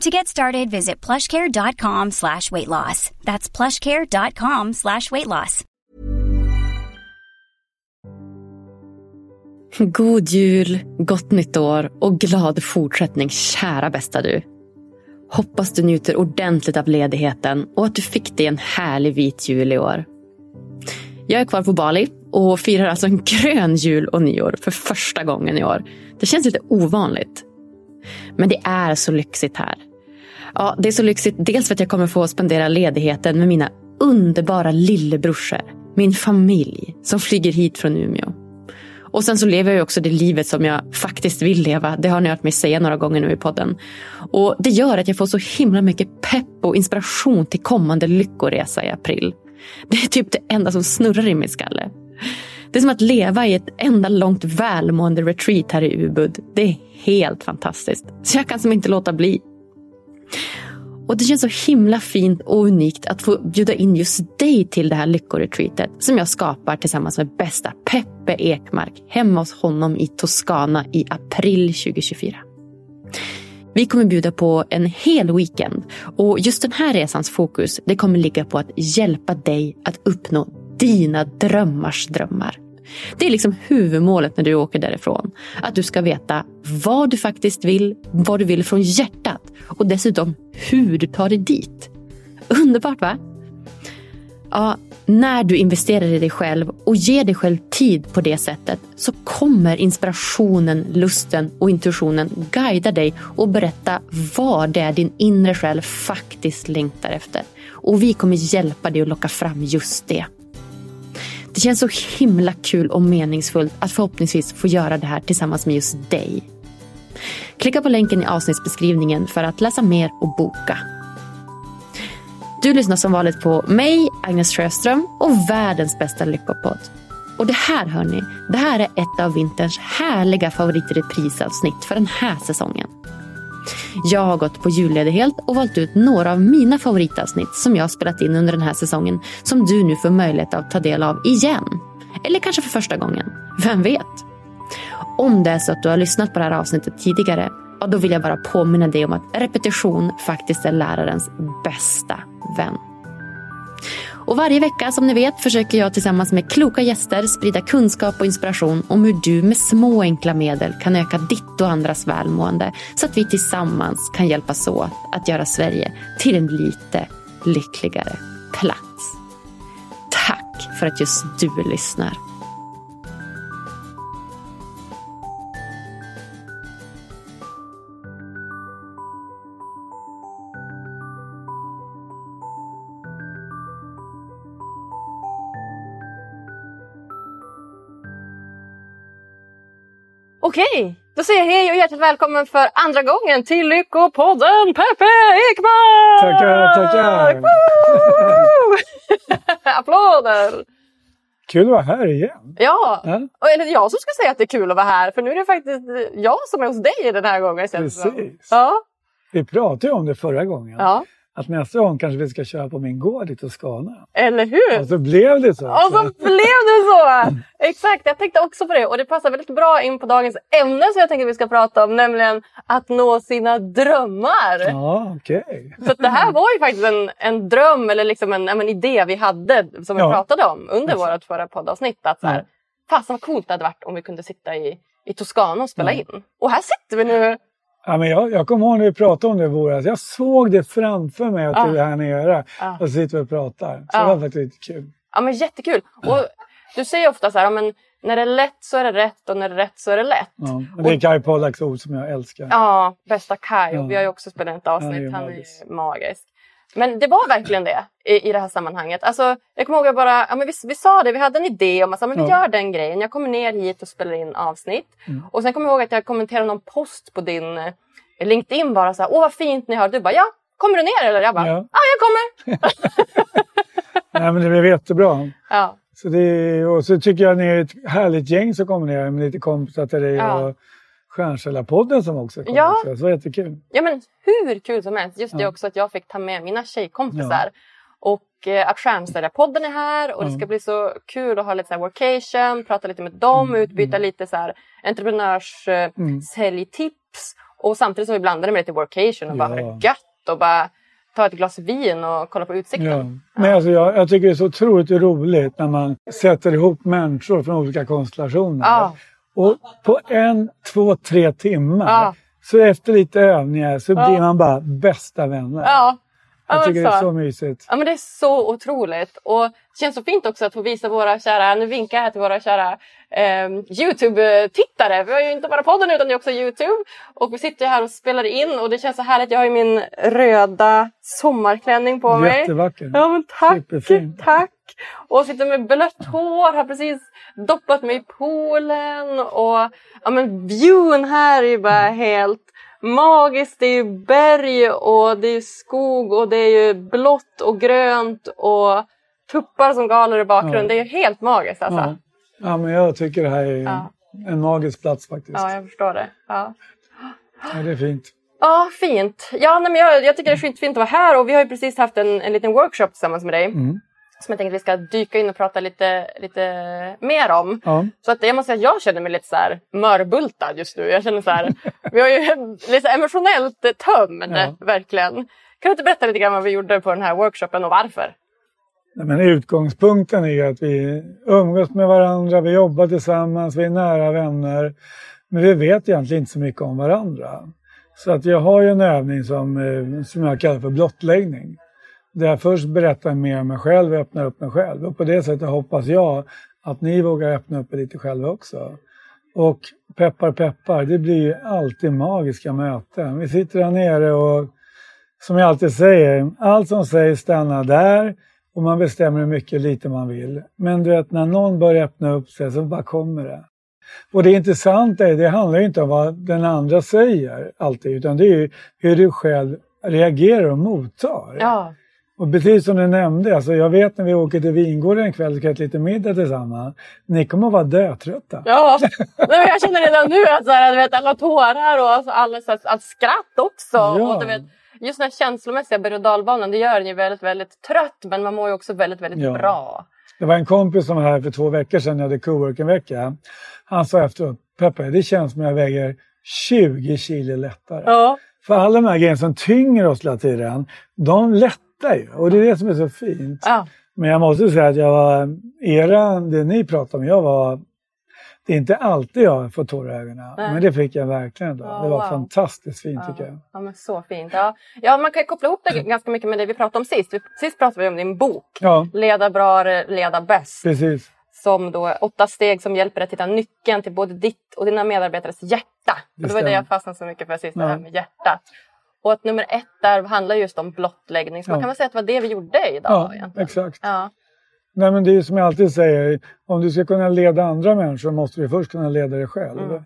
To get started, visit plushcare.com slash weight loss. That's plushcare.com slash weight loss. God jul, gott nytt år och glad fortsättning kära bästa du. Hoppas du njuter ordentligt av ledigheten och att du fick dig en härlig vit jul i år. Jag är kvar på Bali och firar alltså en grön jul och nyår för första gången i år. Det känns lite ovanligt. Men det är så lyxigt här. Ja, det är så lyxigt dels för att jag kommer få spendera ledigheten med mina underbara lillebrorsor. Min familj som flyger hit från Umeå. Och sen så lever jag ju också det livet som jag faktiskt vill leva. Det har ni hört mig säga några gånger nu i podden. Och det gör att jag får så himla mycket pepp och inspiration till kommande lyckoresa i april. Det är typ det enda som snurrar i min skalle. Det är som att leva i ett enda långt välmående retreat här i Ubud. Det är helt fantastiskt. Så jag kan som inte låta bli. Och det känns så himla fint och unikt att få bjuda in just dig till det här lyckoretreatet som jag skapar tillsammans med bästa Peppe Ekmark hemma hos honom i Toscana i april 2024. Vi kommer bjuda på en hel weekend och just den här resans fokus det kommer ligga på att hjälpa dig att uppnå dina drömmars drömmar. Det är liksom huvudmålet när du åker därifrån. Att du ska veta vad du faktiskt vill, vad du vill från hjärtat och dessutom hur du tar dig dit. Underbart va? Ja, när du investerar i dig själv och ger dig själv tid på det sättet så kommer inspirationen, lusten och intuitionen guida dig och berätta vad det är din inre själ faktiskt längtar efter. Och vi kommer hjälpa dig att locka fram just det. Det känns så himla kul och meningsfullt att förhoppningsvis få göra det här tillsammans med just dig. Klicka på länken i avsnittsbeskrivningen för att läsa mer och boka. Du lyssnar som vanligt på mig, Agnes Sjöström och världens bästa lyckopodd. Och det här hörni, det här är ett av vinterns härliga favoritreprisavsnitt för den här säsongen. Jag har gått på julledighet och valt ut några av mina favoritavsnitt som jag har spelat in under den här säsongen som du nu får möjlighet att ta del av igen. Eller kanske för första gången. Vem vet? Om det är så att du har lyssnat på det här avsnittet tidigare, ja, då vill jag bara påminna dig om att repetition faktiskt är lärarens bästa vän. Och varje vecka som ni vet försöker jag tillsammans med kloka gäster sprida kunskap och inspiration om hur du med små enkla medel kan öka ditt och andras välmående så att vi tillsammans kan hjälpas åt att göra Sverige till en lite lyckligare plats. Tack för att just du lyssnar. Okej, då säger jag hej och hjärtligt välkommen för andra gången till Lyckopodden Peppe Ekman! Tackar, tackar! Applåder! Kul att vara här igen. Ja, Ja. och är det jag som ska säga att det är kul att vara här? För nu är det faktiskt jag som är hos dig den här gången. Precis. Ja, Vi pratade ju om det förra gången. ja. Att nästa gång kanske vi ska köra på min gård lite och skana. Eller hur? Och så blev det så. Och så blev det så! Exakt, jag tänkte också på det. Och det passar väldigt bra in på dagens ämne som jag tänker vi ska prata om. Nämligen att nå sina drömmar. Ja, okej. Så att det här var ju faktiskt en, en dröm eller liksom en, en idé vi hade som vi Ja. pratade om under vårt förra poddavsnitt. Att så här, Ja. fasen vad coolt det hade varit om vi kunde sitta i, i Toscana och spela Ja. in. Och här sitter vi nu. Ja, men jag, jag kommer ihåg när vi pratade om det i våras. Jag såg det framför mig att Ja. du är här nere. Ja. Och sitter och pratar. Så Ja. det var faktiskt lite kul. Ja men jättekul. Och du säger ofta så här, men när det är lätt så är det rätt och när det är rätt så är det lätt. Ja. Det är Kai Pollaks ord som jag älskar. Ja, bästa Kaj. Ja. Och vi har ju också spelat ett avsnitt. Han är magisk. Men det var verkligen det i, i det här sammanhanget. Alltså, jag kommer ihåg att bara, ja, men vi, vi sa det, vi hade en idé om att men vi gör den grejen. Jag kommer ner hit och spelar in avsnitt. Mm. Och sen kommer jag ihåg att jag kommenterade någon post på din eh, LinkedIn bara så här, åh vad fint ni har. Du bara, ja, kommer du ner eller? Jag bara, ja, Ja. jag kommer. Nej, men det blev jättebra. Ja, Så det, och så tycker jag ni är ett härligt gäng som kommer ner med lite kompisar till dig Ja. och Stjärnkällarpodden som också kommer. Ja. Så det var jättekul. ja men hur kul som helst. Just det Ja. också att jag fick ta med mina tjejkompisar. Och eh, att Stjärnsäljarpodden är här och det Ja. ska bli så kul att ha lite så här workation, prata lite med dem, Mm, utbyta lite så här entreprenörs eh, Mm. Och samtidigt som vi blandade med lite workation och bara Ja. ha det gött och bara ta ett glas vin och kolla på utsikten. Ja. Men alltså jag, jag tycker det är så otroligt roligt när man sätter ihop människor från olika konstellationer. Och på en, två, tre timmar Ja. så efter lite övningar så Ja. blir man bara bästa vänner. Ja. Ja, jag tycker det är så. mysigt. Ja men det är så otroligt. Och det känns så fint också att få visa våra kära, nu vinkar jag här till våra kära eh, Youtube-tittare. Vi har ju inte bara podden utan det är också Youtube. Och vi sitter här och spelar in och det känns så härligt. Jag har ju min röda sommarklänning på mig. Jättevacker. Ja men tack, Superfin. tack. Och sitter med blött hår, har precis doppat mig i poolen. Och ja men viewen här är ju bara helt magiskt. Det är ju berg och det är skog och det är ju blått och grönt och tuppar som galer i bakgrunden. Ja. Det är ju helt magiskt alltså. Ja. ja, men jag tycker det här är Ja. en magisk plats faktiskt. Ja, jag förstår det. Ja. Ja, det är fint. Ja, fint. Ja, nej, men jag, jag tycker det är fint, fint att vara här och vi har ju precis haft en, en liten workshop tillsammans med dig. Mm. Som jag tänkte att vi ska dyka in och prata lite, lite mer om. Ja. Så att jag måste säga att jag känner mig lite så här mörbultad just nu. Jag känner så här, vi har ju lite emotionellt tömd, Ja. verkligen. Kan du inte berätta lite grann vad vi gjorde på den här workshopen och varför? Nej, Men utgångspunkten är att vi umgås med varandra, vi jobbar tillsammans, vi är nära vänner. Men vi vet egentligen inte så mycket om varandra. Så att jag har ju en övning som, eh, som jag kallar för blottläggning. Där jag först berättar mer om mig själv och öppnar upp mig själv. Och på det sättet hoppas jag att ni vågar öppna upp er lite själva också. Och peppar peppar, det blir ju alltid magiska möten. Vi sitter här nere och som jag alltid säger, allt som sägs stannar där och man bestämmer hur mycket lite man vill. Men du vet, när någon börjar öppna upp sig så bara kommer det. Och det intressanta är, det handlar ju inte om vad den andra säger alltid, utan det är ju hur du själv reagerar och mottar. Ja, och precis som du nämnde, alltså jag vet när vi åker till Vingården en kväll och ska äta lite middag tillsammans, ni kommer att vara dötrötta. ja. Nej, jag känner redan nu att så här, du vet, alla tårar och alltså, alla, så här, allt skratt också. Ja. Och, du vet, just den här känslomässiga berg och dalbanan, det gör en ju väldigt, väldigt trött men man mår ju också väldigt, väldigt Ja. bra. Det var en kompis som var här för två veckor sedan, jag hade coworking-vecka. Han sa efteråt, Peppe, det känns som jag väger 20 kilo lättare. Ja. För alla de här grejerna som tynger oss hela tiden, de lättar ju. Och det är det som är så fint. Ja. Men jag måste säga att jag var, era, det ni pratar om, jag var, det är inte alltid jag får tårar i ögonen. Nej. Men det fick jag verkligen då. Ja, det var wow. fantastiskt fint tycker jag. Ja, men så fint. Ja. ja, man kan koppla ihop det ganska mycket med det vi pratade om sist. Sist pratade vi om din bok. Ja, Leda bra, leda bäst. precis. Som då åtta steg som hjälper dig att hitta nyckeln till både ditt och dina medarbetares hjärta. Och det var det jag fastnade så mycket för sist, det Ja. här med hjärtat. Och att nummer ett där handlar just om blottläggning. Så man Ja. kan väl säga att det var det vi gjorde idag Ja, egentligen. exakt. Ja. Nej men det är som jag alltid säger, om du ska kunna leda andra människor måste du först kunna leda dig själv. Mm.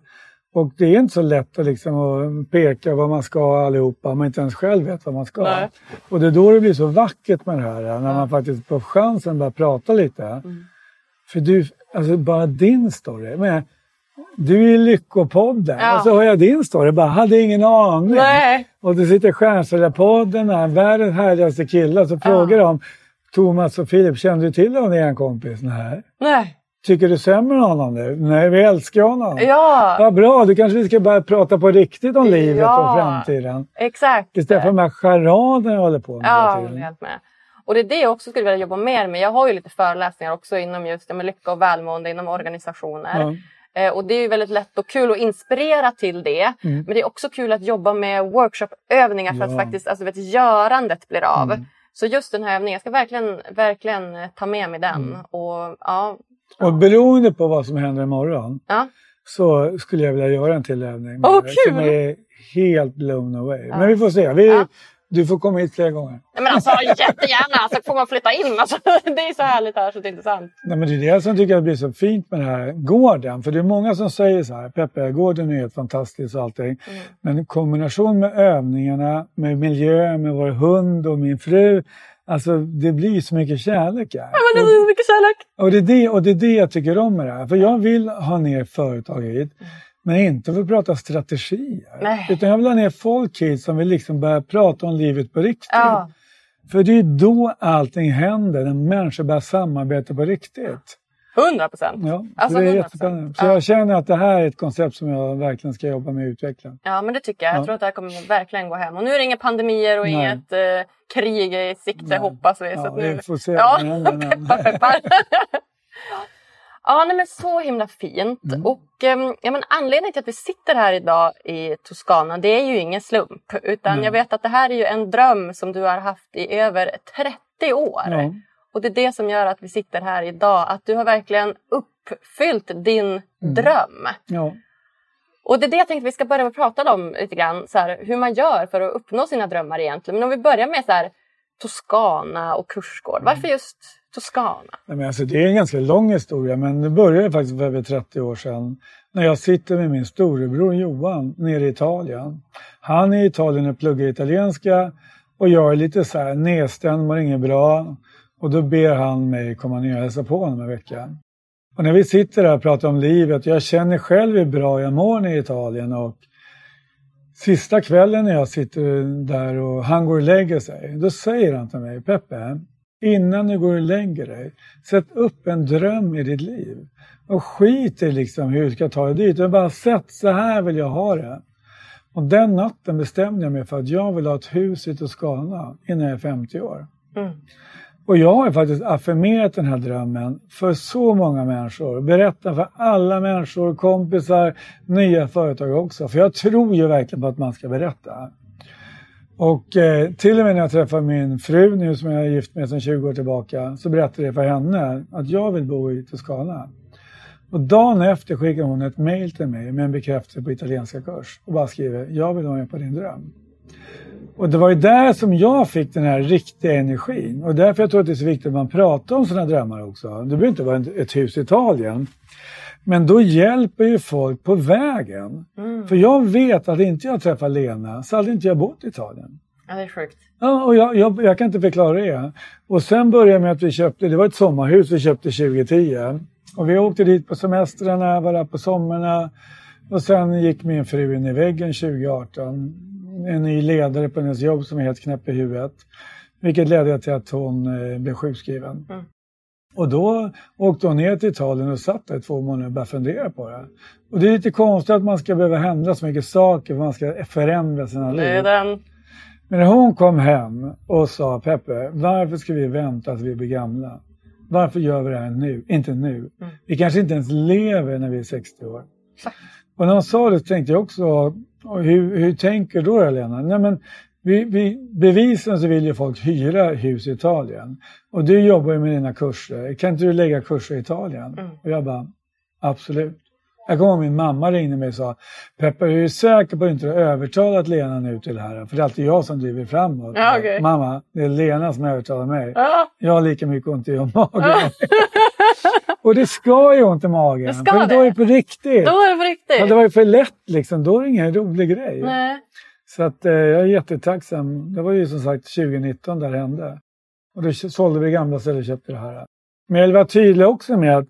Och det är inte så lätt att, liksom, att peka vad man ska allihopa om man inte ens själv vet vad man ska. Nej. Och det är då det blir så vackert med det här, när man faktiskt får chansen att börja prata lite. Mm. För du, alltså bara din story. Men du är i Lyckopodden Ja. och så hör jag din story. Bara, hade ingen aning. Nej. Och det sitter Stjärnsäljarpodden här, världens härligaste killar. Så frågar de Thomas och Filip, kände du till honom, er kompis? Nej. Nej. Tycker du sämre om honom nu? Nej, vi älskar honom. Ja, Vad bra, då kanske vi ska börja prata på riktigt om livet Ja. och framtiden. exakt. Istället för de här charaderna jag håller på med Ja, jag helt med. Och det är det jag också skulle vilja jobba mer med. Jag har ju lite föreläsningar också inom just ja, lycka och välmående inom organisationer. Eh, och det är väldigt lätt och kul att inspirera till det. Mm. Men det är också kul att jobba med workshopövningar för Ja. att faktiskt alltså, vet, görandet blir av. Mm. Så just den här övningen, jag ska verkligen, verkligen eh, ta med mig den. Mm. Och, ja, Och beroende på vad som händer imorgon ja. så skulle jag vilja göra en till övning. Åh, kul! Som är helt blown away. Ja. Men vi får se. Vi. Du får komma hit fler gånger. Nej, Men alltså jättegärna, alltså, får man flytta in? Alltså, det är så härligt här så det är intressant. Nej, men det är det som tycker jag blir så fint med den här gården. För det är många som säger så här, Peppe, gården är helt fantastisk och allting. Mm. Men kombination med övningarna, med miljö, med vår hund och min fru. Alltså det blir så mycket kärlek här. Ja, men det är så mycket kärlek. Och det, är det, och det är det jag tycker om med det här. För jag vill ha ner företag hit. Men inte för att prata strategier. Nej. Utan jag vill ha ner folk hit som vill liksom börja prata om livet på riktigt. Ja. För det är då allting händer, när människor börjar samarbeta på riktigt. 100 procent. Ja, Alltså, så det är 100%. jättespännande. Så Ja. jag känner att det här är ett koncept som jag verkligen ska jobba med att utveckla. Ja, men det tycker jag. Jag Ja. tror att det här kommer verkligen gå hem. Och nu är det inga pandemier och Nej. inget eh, krig i sikte, Nej. hoppas vi. så Ja, nu... vi får se Ja, peppar, peppar. ja, nej, men så himla fint. Mm. Och ehm, ja, men anledningen till att vi sitter här idag i Toscana, det är ju ingen slump. Utan Nej. jag vet att det här är ju en dröm som du har haft i över 30 år. Ja. Och det är det som gör att vi sitter här idag. Att du har verkligen uppfyllt din Mm. dröm. Ja. Och det är det jag tänkte vi ska börja med att prata om lite grann. Så här, hur man gör för att uppnå sina drömmar egentligen. Men om vi börjar med så här, Toscana och kursgård. Mm. Varför just Toscana? Nej, men alltså, det är en ganska lång historia men det började faktiskt för över 30 år sedan. När jag sitter med min storebror Johan nere i Italien. Han är i Italien och pluggar italienska och jag är lite så här nedstämd, mår inget bra. Och då ber han mig komma ner och hälsa på honom en vecka. Och när vi sitter där och pratar om livet, jag känner själv hur bra jag mår i Italien och sista kvällen när jag sitter där och han går och lägger sig, då säger han till mig, Peppe, innan du går och lägger dig, sätt upp en dröm i ditt liv. Och skit i liksom hur du ska ta dig dit, men bara sätt, så här vill jag ha det. Och den natten bestämde jag mig för att jag vill ha ett hus i Toscana innan jag är 50 år. Mm. Och jag har ju faktiskt affirmerat den här drömmen för så många människor. Berätta för alla människor, kompisar, nya företag också. För jag tror ju verkligen på att man ska berätta. Och eh, till och med när jag träffar min fru nu som jag är gift med sedan 20 år tillbaka så berättade jag för henne att jag vill bo i Toscana. Och dagen efter skickar hon ett mail till mig med en bekräftelse på italienska kurs och bara skriver jag vill vara med på din dröm. Och det var ju där som jag fick den här riktiga energin. Och därför jag tror att det är så viktigt att man pratar om sina drömmar också. Det behöver inte vara ett hus i Italien. Men då hjälper ju folk på vägen. För jag vet att inte jag träffar Lena så hade inte jag bott i Italien. Ja, det är sjukt. Ja, och jag, jag, jag kan inte förklara det. Och sen började med att vi köpte, det var ett sommarhus vi köpte 2010. Och vi åkte dit på semestrarna, var där på sommarna. Och sen gick min fru in i väggen 2018. En ny ledare på hennes jobb som är helt knäpp i huvudet. Vilket ledde till att hon eh, blev sjukskriven. Mm. Och då åkte hon ner till Italien och satt där i två månader och började fundera på det. Och det är lite konstigt att man ska behöva hända så mycket saker, för man ska förändra sina liv. Det är den. Men när hon kom hem och sa Peppe, varför ska vi vänta att vi blir gamla? Varför gör vi det här nu? Inte nu. Mm. Vi kanske inte ens lever när vi är 60 år. Exakt. Och när hon sa det tänkte jag också, och hur, hur tänker du då Lena? Nej, men vi, vi, bevisligen så vill ju folk hyra hus i Italien. Och du jobbar ju med dina kurser. Kan inte du lägga kurser i Italien? Mm. Och jag bara, absolut. Jag kommer ihåg min mamma ringde mig och sa Peppe, är du säker på att inte du har övertalat Lena nu till det här? För det är alltid jag som driver framåt. Ja, okej. Mamma, det är Lena som övertalar mig. Ja, Jag har lika mycket ont i magen. och det ska ju ont i magen. Det ska för då det. är det på riktigt. då är det på riktigt. Ja, det var ju för lätt liksom. Då är det ingen rolig grej. Nej. Så att, eh, jag är jättetacksam. Det var ju som sagt 2019 där det hände. Och då sålde vi gamla stället och köpte det här. Men jag vill vara tydlig också med att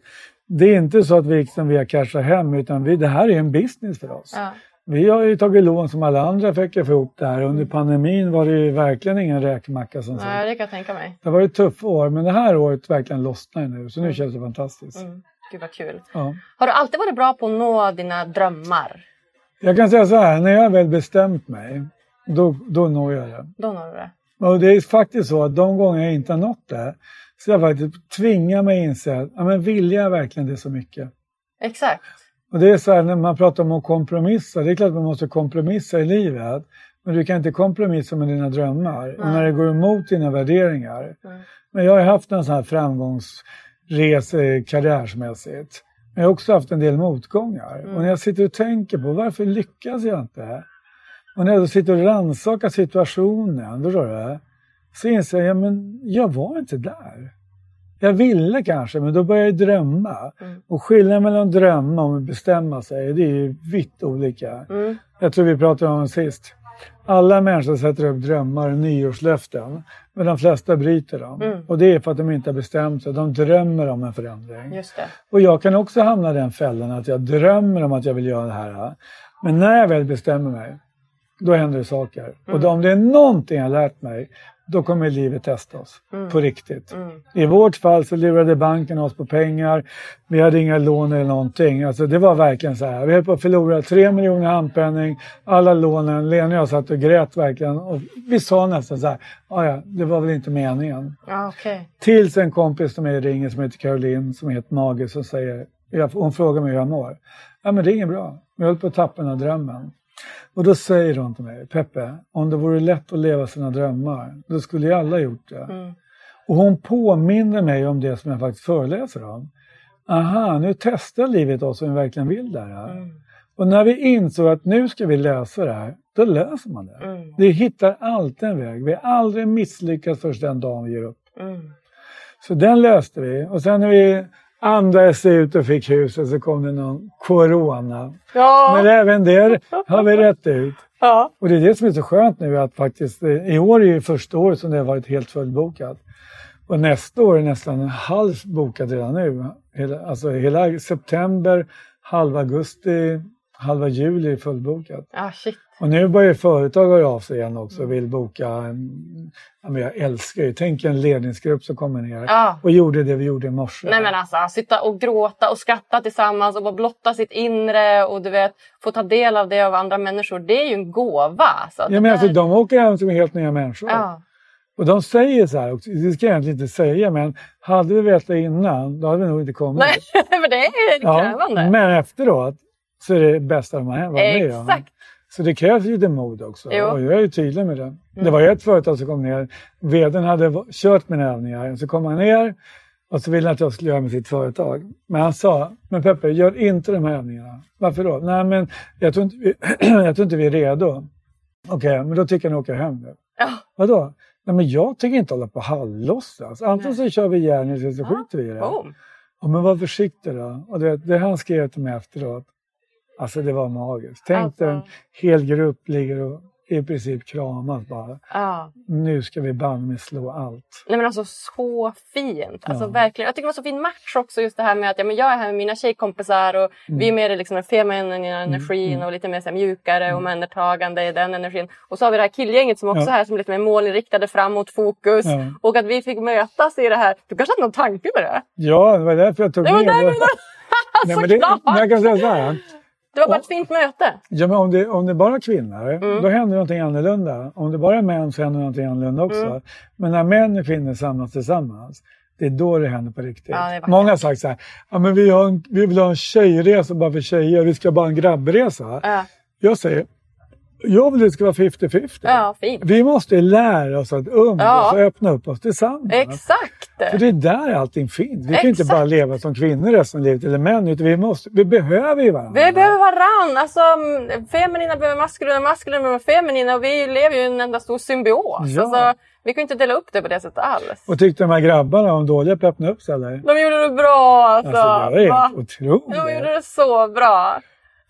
det är inte så att vi, liksom, vi har cashat hem utan vi, det här är en business för oss. Ja. Vi har ju tagit lån som alla andra för att få ihop det här. Under pandemin var det ju verkligen ingen räkmacka som sagt. Nej, det kan jag tänka mig. Det har varit tuffa år men det här året verkligen lossnar nu så nu känns det fantastiskt. Mm. Gud vad kul. Ja. Har du alltid varit bra på att nå dina drömmar? Jag kan säga så här, när jag väl bestämt mig då, då når jag det. Då når du det. Och det är faktiskt så att de gånger jag inte har nått det så jag faktiskt tvingar mig inse att ja, men vill jag verkligen det så mycket? Exakt. Och det är så här när man pratar om att kompromissa, det är klart att man måste kompromissa i livet. Men du kan inte kompromissa med dina drömmar och när det går emot dina värderingar. Men jag har haft en sån här framgångsresa karriärsmässigt. Men jag har också haft en del motgångar. Och när jag sitter och tänker på varför lyckas jag inte? Och när jag då sitter och rannsakar situationen, förstår du? Så inser jag, ja, men jag var inte där. Jag ville kanske, men då började jag drömma. Och skillnaden mellan drömma och att bestämma sig, det är ju vitt olika. Jag tror vi pratade om det sist. Alla människor sätter upp drömmar och nyårslöften, men de flesta bryter dem. Och det är för att de inte har bestämt sig. De drömmer om en förändring. Och jag kan också hamna i den fällan att jag drömmer om att jag vill göra det här. Men när jag väl bestämmer mig, då händer det saker. Och då, om det är någonting jag har lärt mig, då kommer livet testa oss. På riktigt. I vårt fall så lurade banken oss på pengar. Vi hade inga lån eller någonting. Alltså det var verkligen så här. Vi höll på att förlora tre miljoner handpenning, alla lånen. Lena och jag satt och grät verkligen. Och vi sa nästan så här, "Ja, ja, det var väl inte meningen. Ja, okej. Tills en kompis till mig ringer som heter Caroline, som är helt magisk och säger, hon frågar mig hur jag mår. Ja men det är inget bra, jag höll på att tappa den här drömmen. Och då säger hon till mig, Peppe, om det vore lätt att leva sina drömmar, då skulle ju alla gjort det. Och hon påminner mig om det som jag faktiskt föreläser om. Aha, nu testar livet oss om vi verkligen vill det här. Och när vi insåg att nu ska vi lösa det här, då löser man det. Vi hittar alltid en väg. Vi har aldrig misslyckats först den dagen vi ger upp. Så den löste vi. Och sen när vi andades ut och fick huset så kom det någon corona. Ja. Men även det har vi rätt ut. ja. Och det är det som är så skönt nu att faktiskt, eh, i år är ju första året som det har varit helt fullbokat. Och nästa år är nästan en halv bokat redan nu. Hela, alltså hela september, halva augusti, halva juli är fullbokat. Ah, shit. Och nu börjar företag höra av sig igen också och vill boka. En, ja, men jag älskar ju, tänk en ledningsgrupp som kommer ner Ja. och gjorde det vi gjorde i morse. Nej men alltså, sitta och gråta och skratta tillsammans och bara blotta sitt inre och du vet, få ta del av det av andra människor. Det är ju en gåva. Alltså. Ja, men alltså, där- de åker hem som helt nya människor. ja. Och de säger så här, också, det ska jag egentligen inte säga, men hade vi vetat det innan, då hade vi nog inte kommit. Nej, för det är krävande. men efteråt så är det bästa de har varit med om. Så det krävs lite mod också. Jo. Och jag är ju tydlig med det. Det var ju ett företag som kom ner. Vdn hade kört mina övningar. Så kom han ner och så ville han att jag skulle göra med sitt företag. Men han sa, men Peppe, gör inte de här övningarna. Varför då? Nej, men jag tror inte vi, jag tror inte vi är redo. Okej, men då tycker jag ni åker hem nu. Ja. Vadå? Nej, men jag tänker inte hålla på och halvlåtsas. Antingen så kör vi järnet eller så skiter vi i det. Boom. Ja, men var försiktig då. Och det, det han skrev till mig efteråt, alltså det var magiskt. Tänk Alltså. en hel grupp ligger och i princip kramas bara. Ja. Nu ska vi banne mig slå allt. Nej men alltså så fint. Alltså Ja. verkligen. Jag tycker det var så fin match också just det här med att ja, men jag är här med mina tjejkompisar och vi är Mm. mer i liksom den feminina energin och lite mer så här, mjukare och omhändertagande i den energin. Och så har vi det här killgänget som också Ja. är här som är lite mer målinriktade framåt, fokus. Ja. Och att vi fick mötas i det här. Du kanske hade någon tanke med det? Ja, det var därför jag tog Det var med det. Nej, men det, Såklart! men jag kan säga så här. Det var bara ett fint möte. Ja, men om, det, om det bara är kvinnor, Mm. då händer någonting annorlunda. Om det bara är män så händer någonting annorlunda också. Mm. Men när män och kvinnor samlas tillsammans, det är då det händer på riktigt. Ja. Många har sagt så här, ja, men vi, har en, vi vill ha en tjejresa bara för tjejer, vi ska bara ha en grabbresa. Ja, Jag säger, jag vill att det ska vara 50-50. ja fint. Vi måste lära oss att umgås Ja. och öppna upp oss tillsammans. Exakt! För det är där allting finns. Vi kan inte Exakt. bara leva som kvinnor resten av livet, eller män, utan vi, måste, vi behöver ju varandra. Vi behöver varann. Alltså, feminina behöver maskulina, maskulina behöver feminina. Och vi lever ju i en enda stor symbios. Ja. Alltså, vi kan inte dela upp det på det sättet alls. Och tyckte de här grabbarna om dåliga på att öppna upp sig eller? De gjorde det bra alltså. Alltså, jag är Va? helt otrolig. De gjorde det så bra.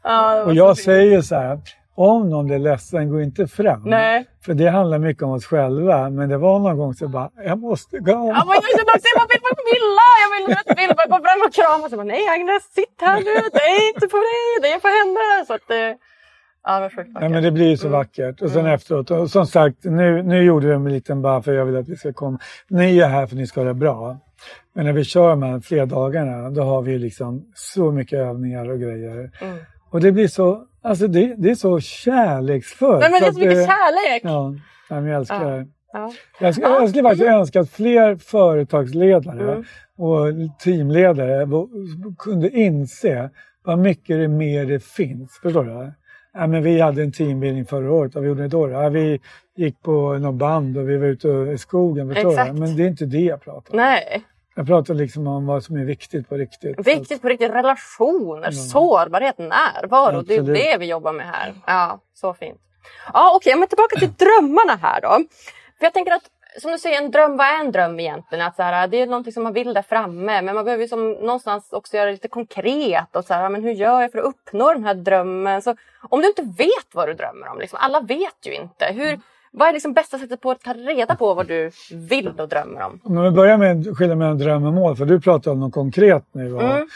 Ja, det var Och så jag fint. säger så här, om någon blir ledsen, gå inte fram. Nej. För det handlar mycket om oss själva. Men det var någon gång så bara, jag måste gå. Ja, men jag kände också, jag vill vara Villa! Jag vill att Villa bara gå fram och krama. Så jag bara, nej Agnes, sitt här nu! Det är inte på dig, det är på henne! Så att, eh, ja, det sjukt Ja, vackert. men det blir ju så vackert. Och sen Mm. efteråt, och som sagt, nu, nu gjorde vi en liten bara för jag vill att vi ska komma. Ni är här för att ni ska ha det bra. Men när vi kör de här fredagarna, då har vi liksom så mycket övningar och grejer. Mm. Och det blir så, alltså det, det är så kärleksfullt. Nej, men det är så mycket kärlek! Ja, men jag älskar det. Ja. Jag, skulle, jag skulle faktiskt önska att fler företagsledare Mm. och teamledare kunde inse vad mycket det mer det finns. Förstår du? Ja, men vi hade en teambildning förra året. Vad vi gjorde då? Ja, vi gick på något band och vi var ute i skogen. Förstår Exakt. du? Men det är inte det jag pratar om. Nej, Jag pratar liksom om vad som är viktigt på riktigt. viktigt på riktigt. Relationer, sårbarhet, närvaro. Det är Absolut. det vi jobbar med här. Ja, så fint. Ja, okej, men tillbaka till drömmarna här då. För jag tänker att som du säger, en dröm, vad är en dröm egentligen? Att så här, det är någonting som man vill där framme, men man behöver ju som någonstans också göra det lite konkret. Och så här, men hur gör jag för att uppnå den här drömmen? Så om du inte vet vad du drömmer om, liksom, alla vet ju inte. Hur, vad är liksom bästa sättet på att ta reda på vad du vill och drömmer om? Om vi börjar med skillnaden mellan dröm och mål, för du pratar om något konkret nu. va? Mm.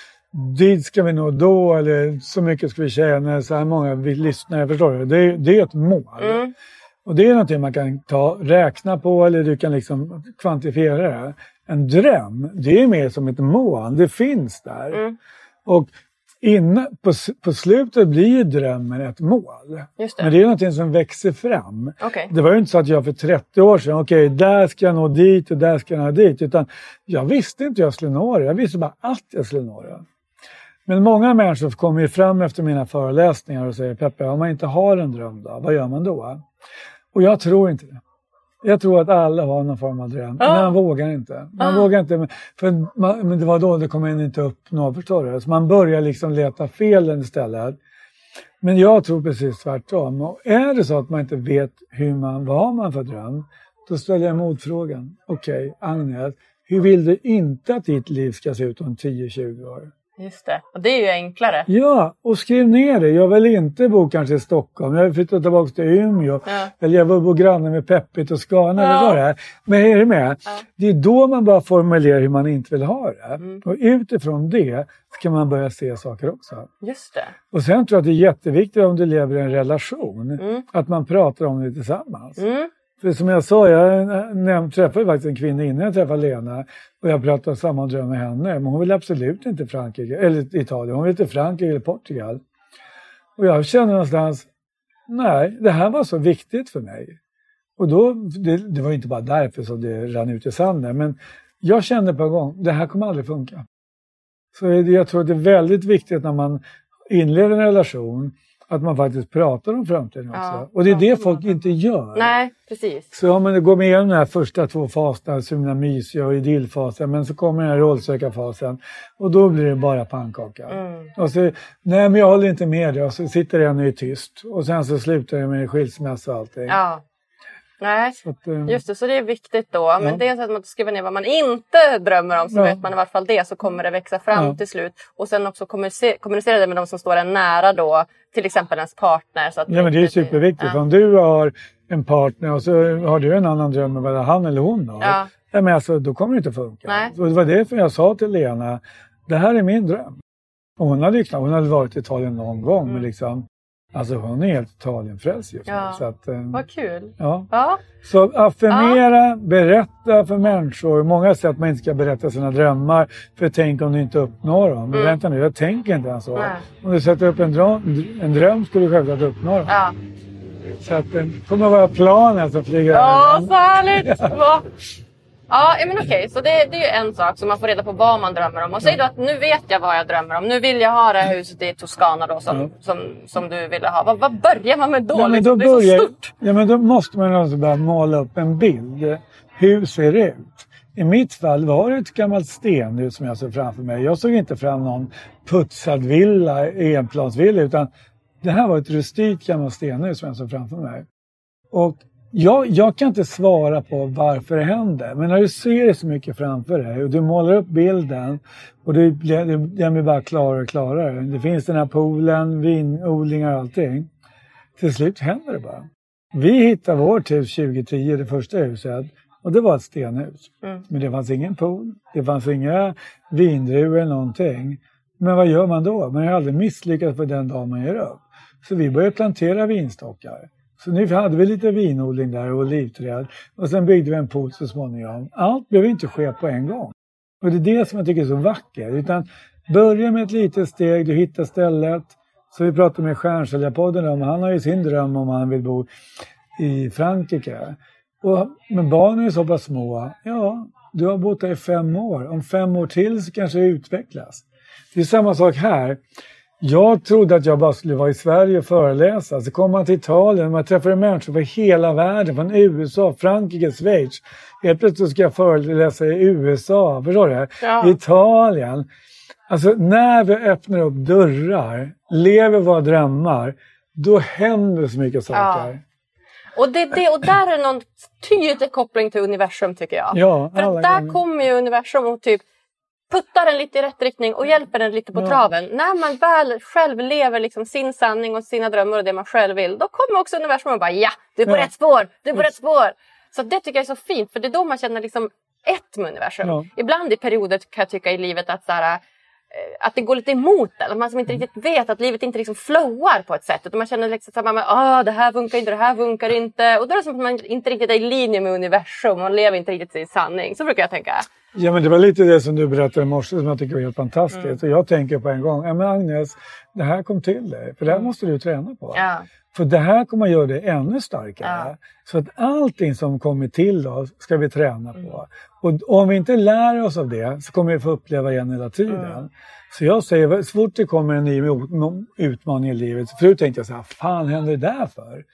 Dit ska vi nå då, eller så mycket ska vi tjäna, så här många vi lyssnar. Förstår du? Det är, det är ett mål. Mm. Och det är någonting man kan ta, räkna på eller du kan liksom kvantifiera det. En dröm, det är mer som ett mål, det finns där. Mm. Och innan, på, på slutet blir ju drömmen ett mål. Det. Men det är någonting som växer fram. Okej. Det var ju inte så att jag för 30 år sedan, okej, där ska jag nå dit och där ska jag nå dit. Utan jag visste inte jag skulle nå det. Jag visste bara att jag skulle nå det. Men många människor kommer ju fram efter mina föreläsningar och säger Peppe, om man inte har en dröm då, vad gör man då? Och jag tror inte det. Jag tror att alla har någon form av dröm, men man vågar inte. Man vågar inte, för man, men det var då det kom in inte upp något, förstår du? Så man börjar liksom leta felen istället. Men jag tror precis tvärtom. Och är det så att man inte vet hur man, vad har man för dröm, då ställer jag motfrågan. Okej, Agnes, hur vill du inte att ditt liv ska se ut om 10-20 år? Just det. Och det är ju enklare. Ja, och skriv ner det. Jag vill inte bo kanske i Stockholm. Jag vill flytta tillbaka till Umeå. Ja. Eller jag vill bo granne med Peppi Toscana. Ja. Eller vad det är. Men är du med? Ja. Det är då man bara formulerar hur man inte vill ha det. Mm. Och utifrån det ska man börja se saker också. Just det. Och sen tror jag att det är jätteviktigt om du lever i en relation. Mm. Att man pratar om det tillsammans. Mm. För som jag sa, jag träffade faktiskt en kvinna innan jag träffade Lena och jag pratade samma dröm med henne. Men hon vill absolut inte Frankrike, eller Italien, hon vill inte Frankrike eller Portugal. Och jag kände någonstans, nej, det här var så viktigt för mig. Och då, det, det var ju inte bara därför som det rann ut i sanden, men jag kände på en gång, det här kommer aldrig funka. Så jag tror att det är väldigt viktigt när man inleder en relation, att man faktiskt pratar om framtiden också. Ja, och det är det folk inte gör. Nej, precis. Så om man går med igenom de här första två faserna, så himla mysiga och idyllfasen, men så kommer den här rollsökarfasen och då blir det bara pannkaka. Mm. Och så, nej men jag håller inte med dig och så sitter en och är tyst och sen så slutar det med skilsmässa och allting. Ja. Nej, att, eh, just det. Så det är viktigt då. Men Ja. det är så att man skriver ner vad man inte drömmer om så Ja. vet man i varje fall det så kommer det växa fram Ja. till slut. Och sen också kommunicera, kommunicera det med de som står en nära då. Till exempel ens partner. Så att ja men det är superviktigt. Om du har en partner och så har du en annan dröm än vad han eller hon har. Ja. Ja, men alltså, då kommer det inte funka. Nej. Så det var därför jag sa till Lena, det här är min dröm. Och hon hade, ju knappt- hon hade varit i Italien någon gång, men liksom, alltså hon är helt Italienfrälst just nu. Ja. Så att, eh, Vad kul. ja. Ja, Så affirmera, berätta för människor. Många säger att man inte ska berätta sina drömmar, för tänk om du inte uppnår dem. Men Mm. vänta nu, jag tänker inte ens så. Nej. Om du sätter upp en dröm, en dröm ska du självklart uppnå dem. ja. Så att det kommer att vara planen som flyger Ja, så härligt! Ja, men okej. Så det, det är ju en sak, så man får reda på vad man drömmer om. Och säg då att nu vet jag vad jag drömmer om. Nu vill jag ha det här huset i Toscana då, som, Ja. som, som du ville ha. Vad, vad börjar man med då? Ja, men liksom? då, det är så börjar, stort. ja, men då måste man alltså börja måla upp en bild. Hur ser det ut? I mitt fall var det ett gammalt stenhus som jag såg framför mig. Jag såg inte fram någon putsad villa, enplansvilla, utan det här var ett rustikt gammalt stenhus som jag såg framför mig. Och jag, jag kan inte svara på varför det händer, men när du ser det så mycket framför dig och du målar upp bilden och det, den blir bara klarare och klarare. Det finns den här poolen, vinodlingar och allting. till slut händer det bara. Vi hittade vårt hus 2010, det första huset. Och det var ett stenhus. Mm. Men det fanns ingen pool, det fanns inga vindruvor eller någonting. Men vad gör man då? Man har aldrig misslyckats på den dag man ger upp. Så vi började plantera vinstockar. Så nu hade vi lite vinodling där och olivträd. Och sen byggde vi en pool så småningom. Allt behöver inte ske på en gång. Och det är det som jag tycker är så vackert. Utan börja med ett litet steg, du hittar stället. Så vi pratade med Stjärnsäljarpodden om, han har ju sin dröm om han vill bo i Frankrike. Och, men barnen är så pass små. Ja, du har bott där i fem år. Om fem år till så kanske det utvecklas. Det är samma sak här. Jag trodde att jag bara skulle vara i Sverige och föreläsa. Så kom man till Italien, man träffade människor från hela världen, från USA, Frankrike, Schweiz. Helt plötsligt ska jag föreläsa i USA, förstår du? Ja. Italien. Alltså när vi öppnar upp dörrar, lever våra drömmar, då händer så mycket saker. Och, det, det, och där är någon tydlig koppling till universum tycker jag. Ja, För där kommer ju universum och typ puttar den lite i rätt riktning och hjälper den lite på Ja. traven. När man väl själv lever liksom sin sanning och sina drömmar och det man själv vill, då kommer också universum och bara ja, du är på Ja. rätt spår, du är på rätt spår. Så det tycker jag är så fint för det är då man känner liksom ett med universum. Ja. Ibland i perioder kan jag tycka i livet att så här, eh, att det går lite emot en. Att man som inte Mm. riktigt vet att livet inte liksom flowar på ett sätt. Utan man känner liksom att man, ah, det här funkar inte, det här funkar inte. Och då är det som att man inte riktigt är i linje med universum. Man lever inte riktigt sin sanning. Så brukar jag tänka. Ja, men det var lite det som du berättade i morse som jag tycker var helt fantastiskt. Mm. Och jag tänker på en gång, ja, men Agnes, det här kom till dig, för det här måste du träna på. Mm. Ja. För det här kommer att göra dig ännu starkare. Ja. Så att allting som kommer till oss ska vi träna på. Mm. Och om vi inte lär oss av det så kommer vi få uppleva igen hela tiden. Mm. Så jag säger, så fort det kommer en ny utmaning i livet, förut tänkte jag så här, fan händer det där för?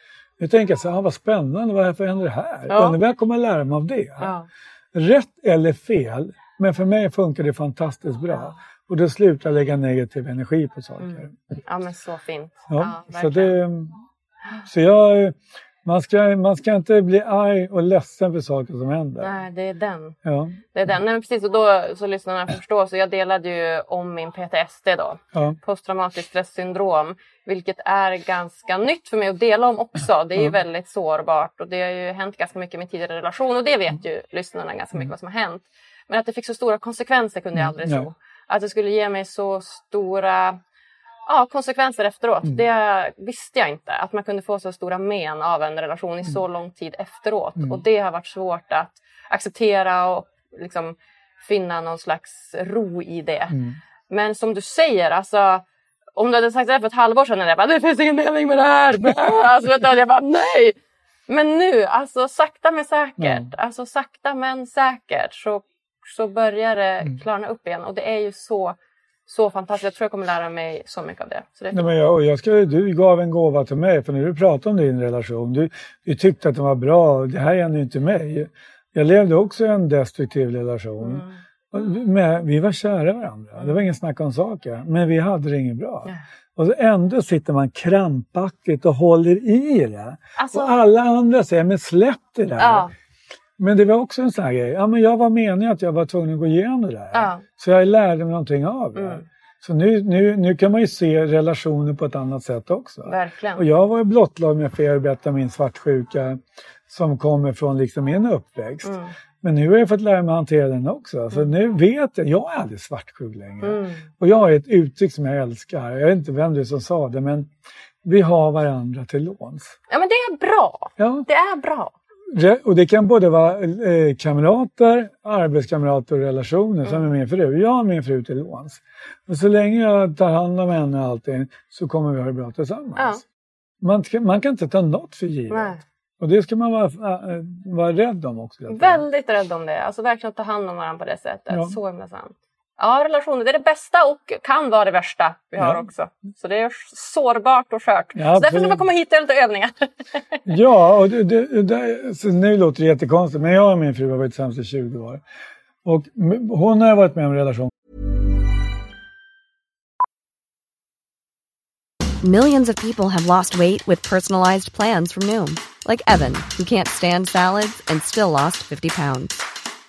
Nu tänker jag så här, ah, vad spännande, varför händer det här? Ja. Undrar vad jag kommer lära mig av det? Ja. Rätt eller fel, men för mig funkar det fantastiskt bra. Och då slutar jag lägga negativ energi på saker. ja, men så fint. Ja, så, verkligen. det, så jag, man, ska, man ska inte bli arg och ledsen för saker som händer. Nej, det är den. Ja, Det är den. Nej, men precis, och då så lyssnarna förstår så jag delade ju om min PTSD då. ja, Posttraumatiskt stressyndrom. Vilket är ganska nytt för mig att dela om också. Det är ju väldigt sårbart och det har ju hänt ganska mycket i min tidigare relation och det vet ju lyssnarna ganska mycket vad som har hänt. Men att det fick så stora konsekvenser kunde jag aldrig ja. tro. Att det skulle ge mig så stora ja, konsekvenser efteråt. Det visste jag inte. Att man kunde få så stora men av en relation i så lång tid efteråt. Och det har varit svårt att acceptera och liksom finna någon slags ro i det. Men som du säger, alltså om du hade sagt det för ett halvår sedan, jag bara, det finns ingen mening med det här. alltså, vet du, jag bara, nej! Men nu, alltså sakta men säkert, alltså sakta men säkert så, så börjar det klarna upp igen. Och det är ju så, så fantastiskt. Jag tror jag kommer lära mig så mycket av det. Det Nej, men jag, jag ska, du gav en gåva till mig, för när du pratade om din relation, du, du tyckte att den var bra, det här gäller ju inte mig. Jag levde också i en destruktiv relation. Mm. Men vi var kära varandra, det var ingen snack om saker, men vi hade det inget bra. Nej. Och så ändå sitter man krampaktigt och håller i det. Alltså- och alla andra säger, men släpp det där. Ja, Men det var också en sån här grej, ja men jag var meningen att jag var tvungen att gå igenom det där. Ja. Så jag lärde mig någonting av det. Mm. Så nu, nu, nu kan man ju se relationer på ett annat sätt också. verkligen. Och jag var ju blottlagd med för att berätta min svartsjuka som kommer från liksom min uppväxt. Mm. Men nu har jag fått lära mig att hantera den också. Så nu vet jag, jag är aldrig svartsjuk längre. Mm. Och jag har ett uttryck som jag älskar, jag vet inte vem det är som sa det, men vi har varandra till låns. Ja men det är bra. Ja, Det är bra. Och det kan både vara eh, kamrater, arbetskamrater och relationer som Mm. är min fru. Jag har min fru till låns. Och så länge jag tar hand om henne och allting så kommer vi ha det bra tillsammans. Ja. Man, man kan inte ta något för givet. Nej. Och det ska man vara, äh, vara rädd om också. Väldigt rädd om det. Alltså verkligen ta hand om varandra på det sättet. Ja. Så himla sant. Ja, relationer det är det bästa och kan vara det värsta vi har Ja. också. Så det är sårbart och skört. Ja, så därför ska man komma hit och göra lite övningar. Ja, och det, det, det, så nu låter det jättekonstigt, men jag och min fru har varit tillsammans i 20 år. Och hon har varit med om relation Millions of people have lost weight with personalized plans from Noom, like Evan, who can't stand salads and still lost 50 pounds.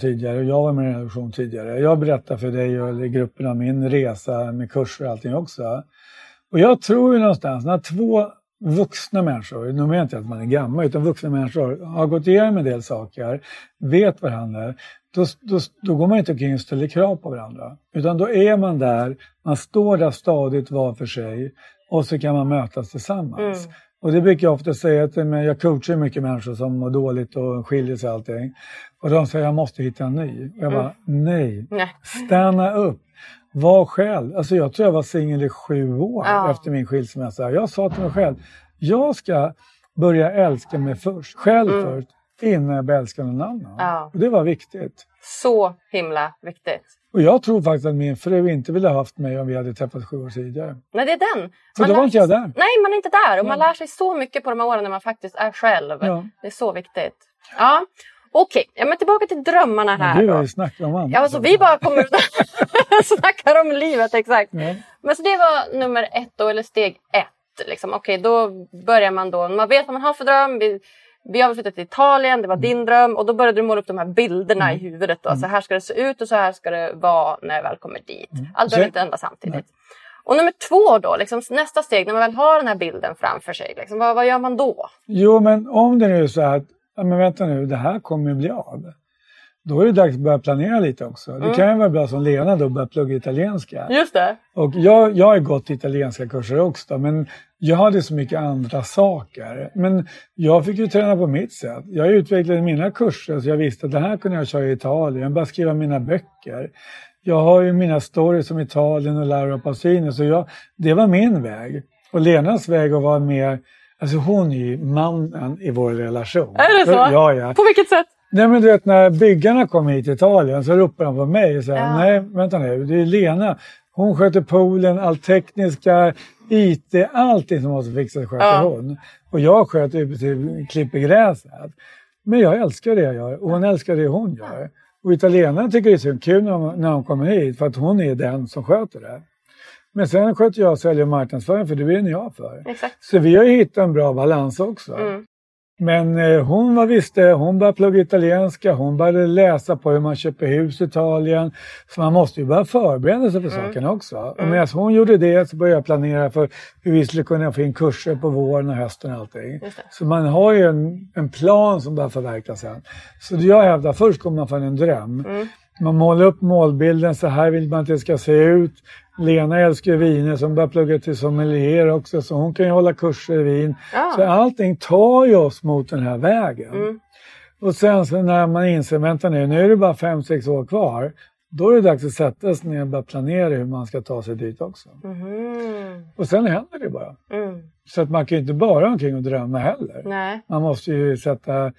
Tidigare, jag var med i en redaktion tidigare. Jag berättar för dig och grupperna min resa med kurser och allting också. Och jag tror ju någonstans när två vuxna människor, nu menar jag inte att man är gammal, utan vuxna människor har gått igenom en del saker, vet varandra, då, då, då går man inte omkring och ställer krav på varandra. Utan då är man där, man står där stadigt var för sig och så kan man mötas tillsammans. Mm. Och det brukar jag ofta säga mig, jag coachar mycket människor som mår dåligt och skiljer sig och allting. Och de säger jag måste hitta en ny. Och jag bara, mm. nej, stanna upp. Var själv. Alltså jag tror jag var singel i sju år ja. efter min skilsmässa. Jag sa till mig själv, jag ska börja älska mig först, själv mm. först, innan jag börjar älska någon annan. Ja. Och det var viktigt. Så himla viktigt. Och jag tror faktiskt att min fru inte ville ha haft mig om vi hade träffats sju år tidigare. Nej, det är den. För då var inte jag där. Nej, man är inte där. Och man lär sig så mycket på de här åren när man faktiskt är själv. Ja. Det är så viktigt. Ja. Okej, ja, men tillbaka till drömmarna här. Du har ju snackat om annat. Ja, alltså, vi bara kommer och snackar om livet, exakt. Ja. Men så det var nummer ett då, eller steg ett. Liksom. Okej, då börjar man då, man vet vad man har för dröm. Vi, vi har flyttat till Italien, det var din mm. dröm och då började du måla upp de här bilderna mm. i huvudet. Då. Mm. Så här ska det se ut och så här ska det vara när jag väl kommer dit. Mm. Allt behöver inte hända samtidigt. Nej. Och nummer två då, liksom, nästa steg när man väl har den här bilden framför sig. Liksom, vad, vad gör man då? Jo, men om det nu är så att ja, men vänta nu, det här kommer ju bli av. Då är det dags att börja planera lite också. Det mm. kan ju vara bra som Lena då, börja plugga italienska. Just det. Och jag, jag har gått italienska kurser också, men jag hade så mycket andra saker. Men jag fick ju träna på mitt sätt. Jag utvecklade mina kurser så jag visste att det här kunde jag köra i Italien, bara skriva mina böcker. Jag har ju mina stories om Italien och Laura Pausini, så jag, det var min väg. Och Lenas väg att vara mer Alltså hon är ju mannen i vår relation. Är det så? Ja, ja. På vilket sätt? Nej men du vet när byggarna kom hit till Italien så ropade de på mig och sa ja. nej vänta nu, det är Lena. Hon sköter poolen, allt tekniska, IT, allting som måste fixas sköter ja. hon. Och jag sköter ju till klipper gräset. Men jag älskar det jag gör och hon älskar det hon gör. Och italienarna tycker det är så kul när hon kommer hit för att hon är den som sköter det. Men sen sköter jag sälj och marknadsföring för det brinner jag för. Exakt. Så vi har hittat en bra balans också. Mm. Men eh, hon var visste, hon började plugga italienska, hon började läsa på hur man köper hus i Italien. Så man måste ju börja förbereda sig för mm. sakerna också. Mm. Och medan hon gjorde det så började jag planera för hur vi skulle kunna få in kurser på våren och hösten och allting. Så man har ju en, en plan som börjar förverkligas sen. Så jag hävdar, först kommer man få en dröm. Mm. Man målar upp målbilden, så här vill man att det ska se ut. Lena älskar viner som börjar plugga till sommelier också så hon kan ju hålla kurser i vin. Ah. Så allting tar ju oss mot den här vägen. Mm. Och sen så när man inser, vänta nu, nu är det bara fem sex år kvar. Då är det dags att sätta sig ner och börja planera hur man ska ta sig dit också. Mm. Och sen händer det bara. Mm. Så att man kan ju inte bara omkring och drömma heller. Nej. Man måste ju sätta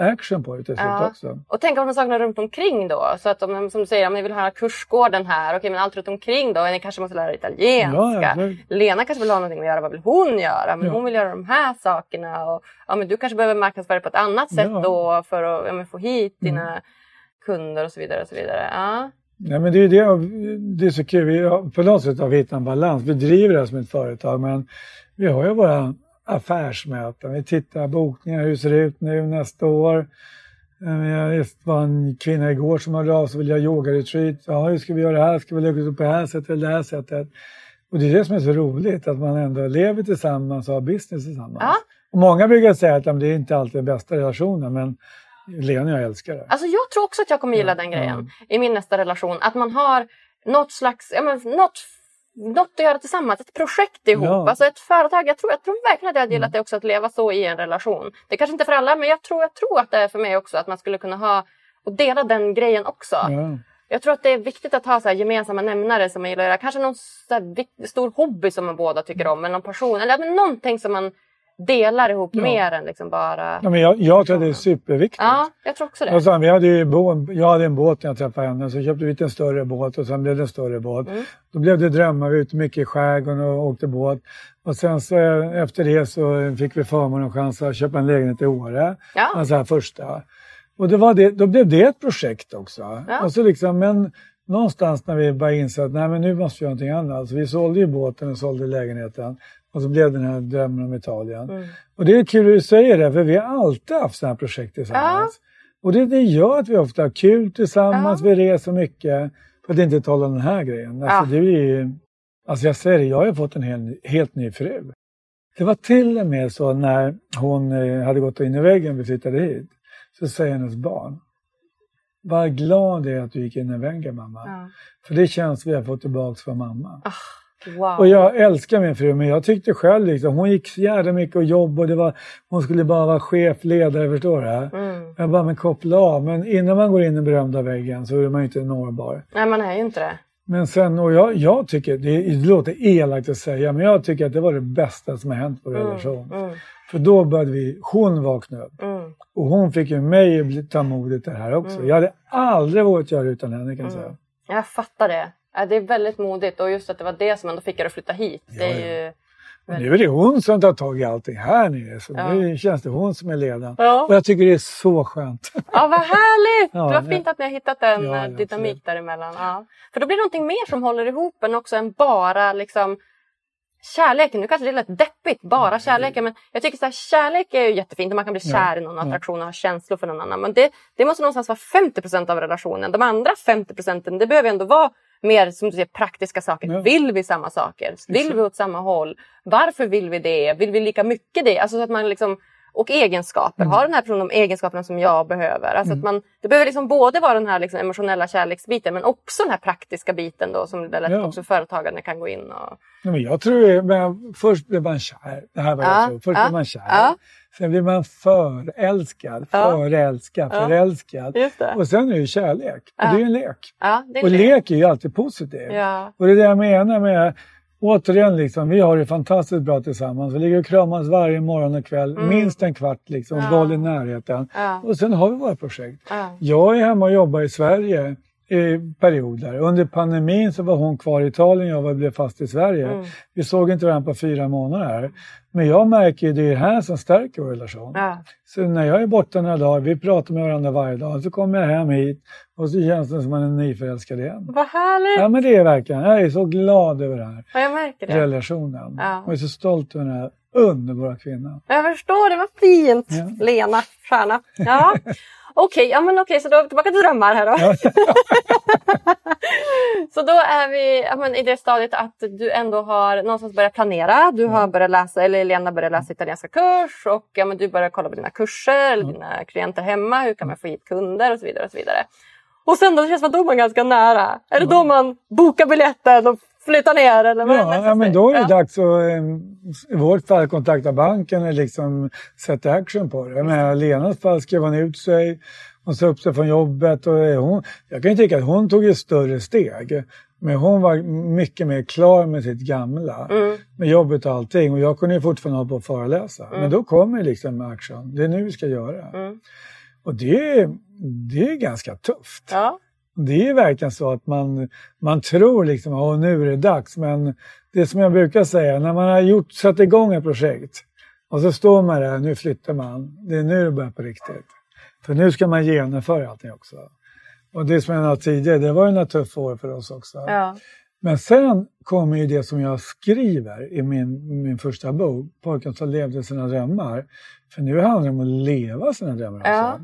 action på det till ja. också. Och tänk på de sakerna runt omkring då. Så att om, som du säger, om ni vill ha kursgården här, okej men allt runt omkring då, ni kanske måste lära italienska. Ja, Lena kanske vill ha någonting att göra, vad vill hon göra? Men hon vill göra de här sakerna. Och, ja, men du kanske behöver marknadsföra på ett annat sätt då för att ja, men få hit dina mm. kunder och så vidare. Och så vidare. Ja. Nej, men det är det, det är så kul. Vi har, på något sätt har vi hittat en balans. Vi driver det här som ett företag men vi har ju våra affärsmöten. Vi tittar bokningar, hur ser det ut nu nästa år? Det var en kvinna igår som hörde av sig och ville göra yogaretreat. Ja, hur ska vi göra det här? Ska vi lägga upp på det här sättet eller det här sättet? Och det är det som är så roligt, att man ändå lever tillsammans och har business tillsammans. Ja. Och många brukar säga att det är inte alltid den bästa relationen, men Lena jag älskar det. Alltså jag tror också att jag kommer gilla ja, den grejen ja. i min nästa relation. Att man har något slags, ja, men, något något att göra tillsammans, ett projekt ihop, Ja. alltså ett företag. Jag tror, jag tror verkligen att jag hade gillat det också att leva så i en relation. Det är kanske inte för alla men jag tror, jag tror att det är för mig också att man skulle kunna ha och dela den grejen också. Ja. Jag tror att det är viktigt att ha så här gemensamma nämnare som man gillar att göra. Kanske någon stor hobby som man båda tycker om, eller någon passion. Eller någonting som man delar ihop Ja. mer än liksom bara... Ja, men jag, jag tror att det är superviktigt. Ja, jag tror också det. Och sen, vi hade ju bo, jag hade en båt när jag träffade henne, så köpte vi en större båt och sen blev det en större båt. Mm. Då blev det drömmar, vi var ute mycket i skärgården och åkte båt. Och sen så eh, efter det så fick vi förmånen och chans att köpa en lägenhet i Åre. Ja. Alltså här första. Och det var det, då blev det ett projekt också. Ja. Och så liksom, men någonstans när vi bara insåg att nej, men nu måste vi göra någonting annat. Så vi sålde ju båten och sålde lägenheten. Och så blev den här drömmen om Italien. Mm. Och det är kul att du säger det, för vi har alltid haft sådana här projekt tillsammans. Och det, det gör att vi ofta har kul tillsammans, vi reser mycket. För att inte tala om den här grejen. Alltså, Ja. det är ju, alltså jag säger det, jag har ju fått en hel, helt ny fru. Det var till och med så när hon eh, hade gått in i väggen och vi flyttade hit. Så säger hennes barn. Vad glad jag är att du gick in i väggen mamma. Ja. För det känns vi har fått tillbaka från mamma. Wow. Och jag älskar min fru, men jag tyckte själv liksom, hon gick så jävla mycket och jobb och det var, hon skulle bara vara chef, ledare, förstår du? Mm. Jag bara, men koppla av. Men innan man går in i den berömda väggen så är man ju inte nåbar. Nej, man är ju inte det. Men sen, och jag, jag tycker, det, det låter elakt att säga, men jag tycker att det var det bästa som har hänt på vår relation. Mm. För då började vi, hon vakna upp. Mm. Och hon fick ju mig att ta modet det här också. Jag hade aldrig vågat göra det utan henne kan jag säga. Jag fattar det. Ja, det är väldigt modigt och just att det var det som ändå fick er att flytta hit. Det är ju... Men nu är det hon som tar tag i allting här nere. Så Ja. nu känns det hon som är ledaren. Ja. Och jag tycker det är så skönt. Ja, vad härligt! Ja, det- fint att ni har hittat en Ja, eh, ja, dynamik absolut. däremellan. Ja. För då blir det någonting mer som håller ihop en också än bara liksom kärleken. Nu kanske det lät deppigt, bara kärleken. Men jag tycker så här, kärlek är ju jättefint och man kan bli kär i någon attraktion och ha känslor för någon annan. Men det, det måste någonstans vara 50% av relationen. De andra 50 procenten, det behöver ändå vara mer som du säger, praktiska saker. Ja. Vill vi samma saker? Vill vi åt samma håll? Varför vill vi det? Vill vi lika mycket det? Alltså så att man liksom, och egenskaper. Mm. Har den här personen de egenskaperna som jag behöver? Alltså att man, det behöver liksom både vara den här liksom emotionella kärleksbiten men också den här praktiska biten då som det lätt Ja. också företagande kan gå in och... Nej, men jag tror men först blir man kär. Det här var Ja, jag tror. Först ja, blir man kär. Sen blir man förälskad, Ja. förälskad, Ja. förälskad. Och sen är det kärlek. Och Ja. det är ju en lek. Ja, är Och det. lek är ju alltid positivt. Ja. Och det är det jag menar med, återigen liksom, vi har det fantastiskt bra tillsammans. Vi ligger och kramas varje morgon och kväll, minst en kvart liksom, Ja. boll i närheten. Och sen har vi våra projekt. Ja. Jag är hemma och jobbar i Sverige i perioder. Under pandemin så var hon kvar i Italien, jag var- blev fast i Sverige. Mm. Vi såg inte varandra på fyra månader. Men jag märker ju det är det här som stärker vår relation. Ja. Så när jag är borta några dagar, vi pratar med varandra varje dag, så kommer jag hem hit och så känns det som man är nyförälskad igen. Vad härligt! Ja men det är verkligen, jag är så glad över den här Ja, jag märker det. relationen. Ja. Och är så stolt över den här underbara kvinnan. Jag förstår, det var fint. Ja. Lena Stjärna. Ja. Okej, ja, men okej, så då tillbaka till drömmar här då. Så då är vi ja, men i det stadiet att du ändå har någonstans börjat planera. Du har börjat läsa, eller Lena börjat läsa italienska kurs och ja, men du börjar kolla på dina kurser eller dina klienter hemma. Hur kan man få hit kunder och så vidare. Och så vidare. Och sen då det känns som att då är man ganska nära. Är det då man bokar biljetten och flyttar ner? Eller vad Ja, ja, men då är det Ja. dags att eh, i vårt fall kontakta banken och liksom sätta action på det. Men i Lenas fall skrev hon ut sig, hon sa upp sig från jobbet och hon, jag kan ju tycka att hon tog ett större steg. Men hon var mycket mer klar med sitt gamla, Mm. med jobbet och allting. Och jag kunde ju fortfarande hålla på och föreläsa. Men då kommer liksom action, det är nu vi ska göra. Mm. Och det, är- det är ganska tufft. Ja. Det är verkligen så att man, man tror liksom att nu är det dags. Men det som jag brukar säga, när man har gjort, satt igång ett projekt och så står man där, nu flyttar man. Det är nu det börjar på riktigt. För nu ska man genomföra allting också. Och det som jag sa tidigare, det var ju några tuffa år för oss också. Ja. Men sen kommer ju det som jag skriver i min, min första bok, Pojken som levde sina drömmar. För nu handlar det om att leva sina drömmar också. Ja.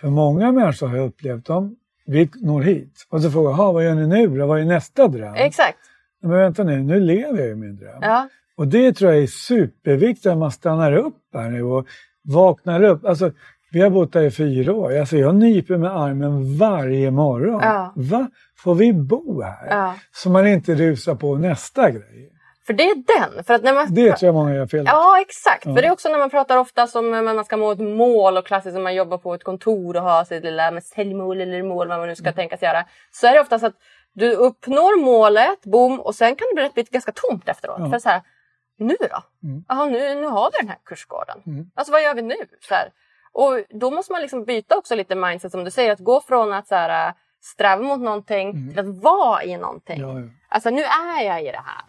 För många människor har jag upplevt dem, vi når hit. Och så frågar jag, "Ha, vad gör ni nu då? Vad är nästa dröm? Exakt. Men vänta nu, nu lever jag ju min dröm. Ja. Och det tror jag är superviktigt att man stannar upp här nu och vaknar upp. Alltså, Vi har bott där i fyra år. Alltså jag nyper med armen varje morgon. Ja. Va? Får vi bo här? Ja. Så man inte rusar på nästa grej. För det är den. För att när man... Det tror jag många gör fel. Ja, exakt. Ja. För det är också när man pratar ofta som när man ska nå ett mål och klassiskt när man jobbar på ett kontor och har sitt lilla med säljmål eller mål vad man nu ska Mm. tänkas göra. Så är det oftast att du uppnår målet, boom, och sen kan det bli ganska tomt efteråt. Ja. För så här, nu då? Mm. Jaha, nu, nu har vi den här kursgården. Mm. Alltså vad gör vi nu? Så här. Och då måste man liksom byta också lite mindset som du säger. Att gå från att så här, äh, sträva mot någonting till att vara i någonting. Mm. Ja, ja. Alltså nu är jag i det här.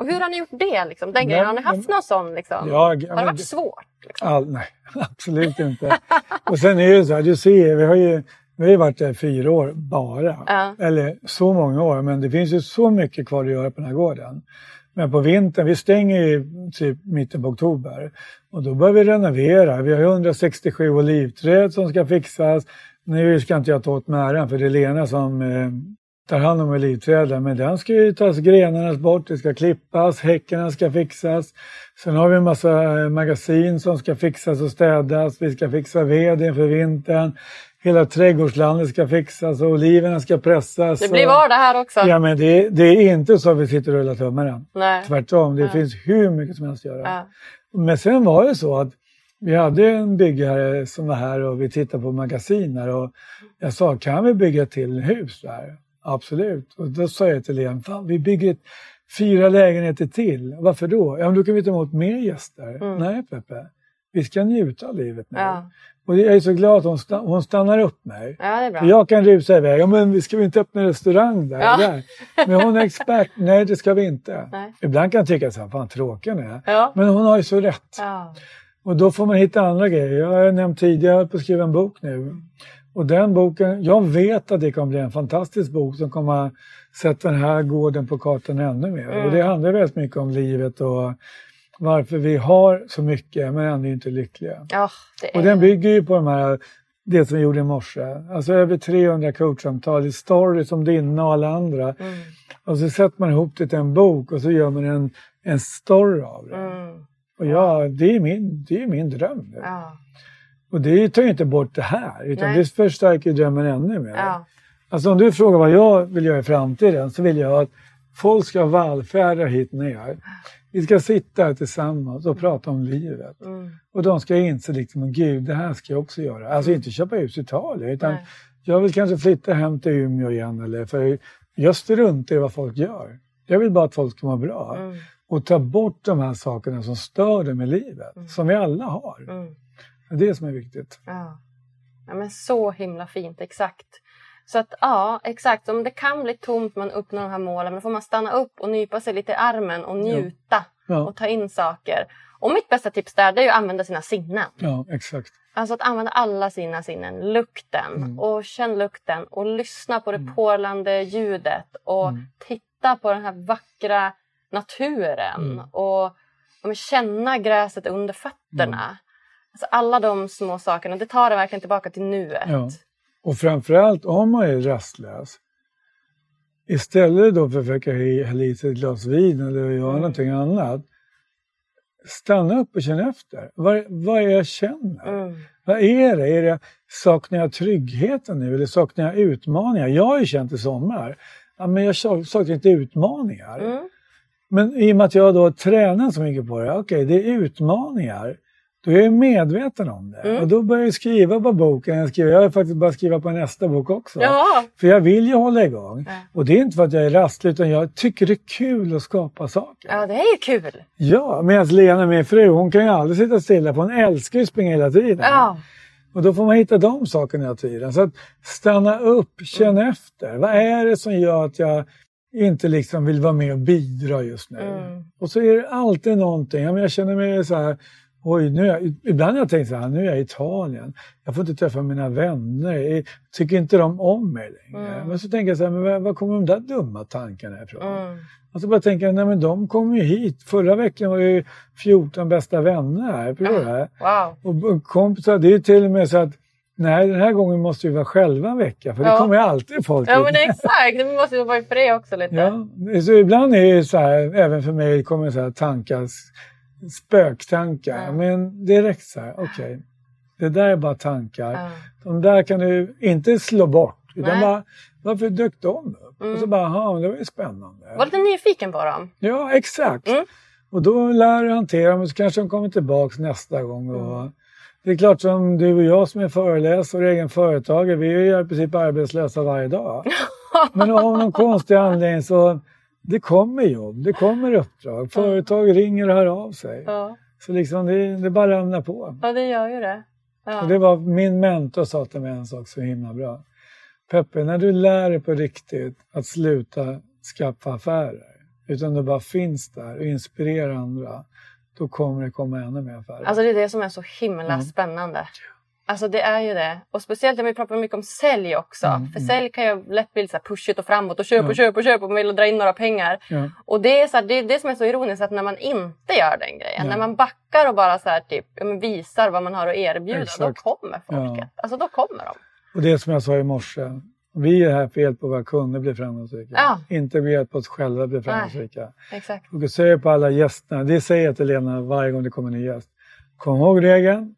Och hur har ni gjort det? Liksom? Den grejen? Har ni haft någon sån? Liksom? Ja, har det varit svårt? Liksom? All, nej, absolut inte. och sen är det så här, du ser, vi har ju, vi har ju varit där fyra år bara. Ja. Eller så många år, men det finns ju så mycket kvar att göra på den här gården. Men på vintern, vi stänger ju typ mitten på oktober. Och då börjar vi renovera. Vi har ju 167 olivträd som ska fixas. Nu ska inte jag ta åt mig äran för det är Lena som eh, tar hand om olivträden. Men den ska ju tas grenarna bort, det ska klippas, häckarna ska fixas. Sen har vi en massa eh, magasin som ska fixas och städas. Vi ska fixa ved inför vintern. Hela trädgårdslandet ska fixas och oliverna ska pressas. Det blir vardag här också. Ja, men det, det är inte så att vi sitter och rullar tummarna. Nej. Tvärtom, det Ja. finns hur mycket som helst att göra. Ja. Men sen var det så att vi hade en byggare som var här och vi tittade på magasiner och jag sa, kan vi bygga till hus där? Absolut. Och då sa jag till Lena, fan vi bygger ett, fyra lägenheter till. Varför då? Ja, men då kan vi ta emot mer gäster. Nej, Peppe. Vi ska njuta av livet nu. Mm. Ja. Och jag är så glad att hon, sta- hon stannar upp mig. ja, det är bra. Jag kan rusa iväg. Ja, men vi ska vi inte öppna restaurang där? Ja. där? Men hon är expert. Nej, det ska vi inte. Nej. Ibland kan jag tycka så här, fan tråkig är. Ja. Men hon har ju så rätt. Ja. Och då får man hitta andra grejer. Jag har nämnt tidigare, jag på att skriva en bok nu. Och den boken, jag vet att det kommer bli en fantastisk bok som kommer sätta den här gården på kartan ännu mer. Mm. Och det handlar väldigt mycket om livet och varför vi har så mycket men ändå inte lyckliga. Det är... Och den bygger ju på de här, det som vi gjorde i morse. Alltså över 300 coachsamtal i stories som dina och alla andra. Mm. Och så sätter man ihop det till en bok och så gör man en, en story av det. Mm. Och ja, det är min, det är min dröm. Ja. Och det tar ju inte bort det här, utan Nej. det förstärker drömmen ännu mer. Ja. Alltså om du frågar vad jag vill göra i framtiden så vill jag att folk ska vallfärda hit ner. Vi ska sitta här tillsammans och prata om livet. Mm. Och de ska inse liksom, gud det här ska jag också göra. Alltså inte köpa hus i Italien utan Nej. jag vill kanske flytta hem till Umeå igen. Eller, för jag struntar i vad folk gör. Jag vill bara att folk ska må bra. Mm. Och ta bort de här sakerna som stör dem i livet. Som vi alla har. Mm. Det är det som är viktigt. Ja. ja, men så himla fint, exakt. Så att ja, exakt. Om det kan bli tomt man uppnår de här målen, men då får man stanna upp och nypa sig lite i armen och njuta Ja. och ta in saker. Och mitt bästa tips där, det är att använda sina sinnen. Ja, exakt. Alltså att använda alla sina sinnen. Lukten Mm. och känn lukten och lyssna på det porlande ljudet och Mm. titta på den här vackra naturen Mm. och, och känna gräset under fötterna. Alltså alla de små sakerna, det tar det verkligen tillbaka till nuet. Ja. Och framförallt om man är rastlös. Istället då för att försöka hälla i sig ett glas vin eller göra Mm. någonting annat. Stanna upp och känn efter. Vad, vad är jag känner? Mm. Vad är det? är det? Saknar jag tryggheten nu eller saknar jag utmaningar? Jag har ju känt i sommar, ja, men jag sak- saknar inte utmaningar. Mm. Men i och med att jag då tränar så mycket på det, okej det är utmaningar. Då är jag medveten om det. Mm. Och då börjar jag skriva på boken. Jag, skriver, jag har faktiskt börjat skriva på nästa bok också. Ja. För jag vill ju hålla igång. Ja. Och det är inte för att jag är rastlig utan jag tycker det är kul att skapa saker. ja, det är ju kul. Ja, medan Lena, min fru, hon kan ju aldrig sitta stilla för hon älskar ju att springa hela tiden. Ja. Och då får man hitta de sakerna hela tiden. Så att stanna upp, känn Mm. efter. Vad är det som gör att jag inte liksom vill vara med och bidra just nu? Mm. Och så är det alltid någonting. Jag känner mig så här, oj, nu jag, ibland har jag tänkt så här, nu är jag i Italien. Jag får inte träffa mina vänner. Jag tycker inte de om mig längre. Mm. Men så tänker jag så här, men var, kommer de där dumma tankarna ifrån? Mm. Och så bara tänker jag, nej men de kom ju hit. Förra veckan var det ju 14 bästa vänner här. Du det? Wow. Och kompisar, det är till och med så att nej, den här gången måste vi vara själva en vecka för det Ja. kommer ju alltid folk Ja men exakt, det måste ju vara för det också lite. Ja, så ibland är det så här, även för mig kommer så här tankar, spöktankar. Ja. Men direkt så här, okej, Det där är bara tankar. Ja. De där kan du inte slå bort. Utan bara, varför dök de upp? Mm. Och så bara, aha, men det var ju spännande. Var lite nyfiken på dem. Ja, exakt. Mm. Och då lär du hantera dem och så kanske de kommer tillbaks nästa gång. Och Mm. det är klart som du och jag som är föreläsare och egen företagare, vi är ju i princip arbetslösa varje dag. Men av någon konstig anledning så det kommer jobb, det kommer uppdrag. Företag ringer och hör av sig. Ja, Så liksom det, det bara ramlar på. ja det gör ju det. Ja. Och det var min mentor sa till mig en sak så himla bra. Peppe, när du lär dig på riktigt att sluta skaffa affärer, utan du bara finns där och inspirerar andra, då kommer det komma ännu mer affärer. Alltså det är det som är så himla Mm. spännande. Alltså det är ju det. Och speciellt när vi pratar mycket om sälj också. Mm, För mm. sälj kan ju lätt bli så här pushigt och framåt och köp och Ja. köp och köp och man vill dra in några pengar. ja. Och det är, så här, det är det som är så ironiskt att när man inte gör den grejen, Ja. när man backar och bara så här, typ, visar vad man har att erbjuda, Exakt. då kommer folket. Alltså då kommer de. Och det som jag sa i morse, vi är här för att hjälpa våra kunder bli framgångsrika. Ja. Inte för att hjälpa oss själva bli framgångsrika. Fokusera på alla gästerna. Det säger jag till Lena varje gång det kommer en ny gäst. Kom ihåg regeln.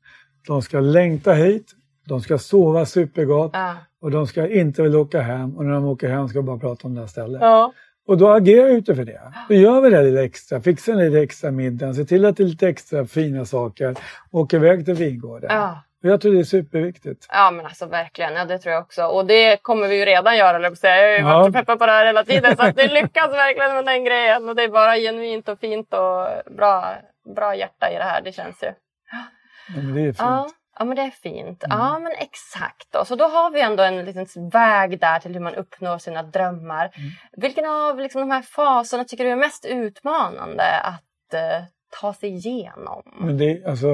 De ska längta hit. De ska sova supergott. Ja. Och de ska inte vilja åka hem. Och när de åker hem ska de bara prata om det här stället. Ja. Och då agerar jag utifrån det. Då gör vi det lite extra. Fixar lite extra middag. Se till att det är lite extra fina saker. Åker iväg till vingården. Ja. Jag tror det är superviktigt. Ja men alltså verkligen, ja, det tror jag också. Och det kommer vi ju redan göra, eller säga. Jag har ju varit så peppad på det här hela tiden. Så att det lyckas verkligen med den grejen. Och det är bara genuint och fint och bra, bra hjärta i det här. Det känns ju. Ja, men det är fint. Ja, ja men det är fint. Ja men exakt. Då. Så då har vi ändå en liten väg där till hur man uppnår sina drömmar. Vilken av liksom, de här faserna tycker du är mest utmanande att eh, ta sig igenom? Men det, alltså,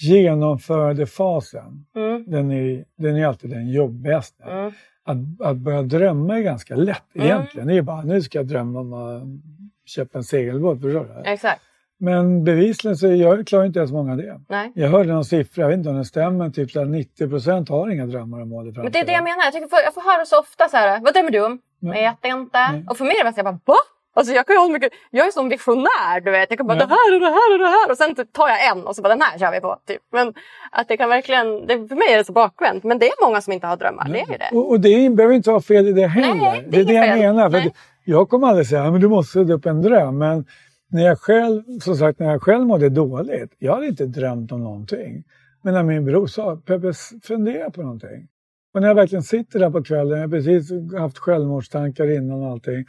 genomförandefasen, Mm. den är, den är alltid den jobbigaste. Mm. Att, att börja drömma är ganska lätt Mm. egentligen. Det är bara, nu ska jag drömma om att köpa en segelbåt, förstår du? Exakt. Men bevisligen så jag klarar inte ens många det. Nej. Jag hörde någon siffra, jag vet inte om den stämmer, men typ så här 90 procent har inga drömmar om mål i Men framtiden. det är det jag menar. Jag, tycker, jag får höra så ofta så här, vad drömmer du om? Ja. Vet inte. Nej. Och för mig är det mest jag bara, va? Alltså jag kan ju så mycket, jag är som visionär du vet. Jag kan bara Ja. det här och det här och det här och sen typ tar jag en och så bara den här kör vi på. Typ. Men att det kan verkligen, det, för mig är det så bakvänt. Men det är många som inte har drömmar, det är ju det. Och, och det behöver inte vara fel i det heller. Nej, det är det är det jag menar. För Nej. jag kommer aldrig säga att du måste sätta upp en dröm. Men när jag själv, som sagt, när jag själv mådde dåligt, jag hade inte drömt om någonting. Men när min bror sa, Peppe, fundera på någonting. Och när jag verkligen sitter där på kvällen, jag har precis haft självmordstankar innan och allting.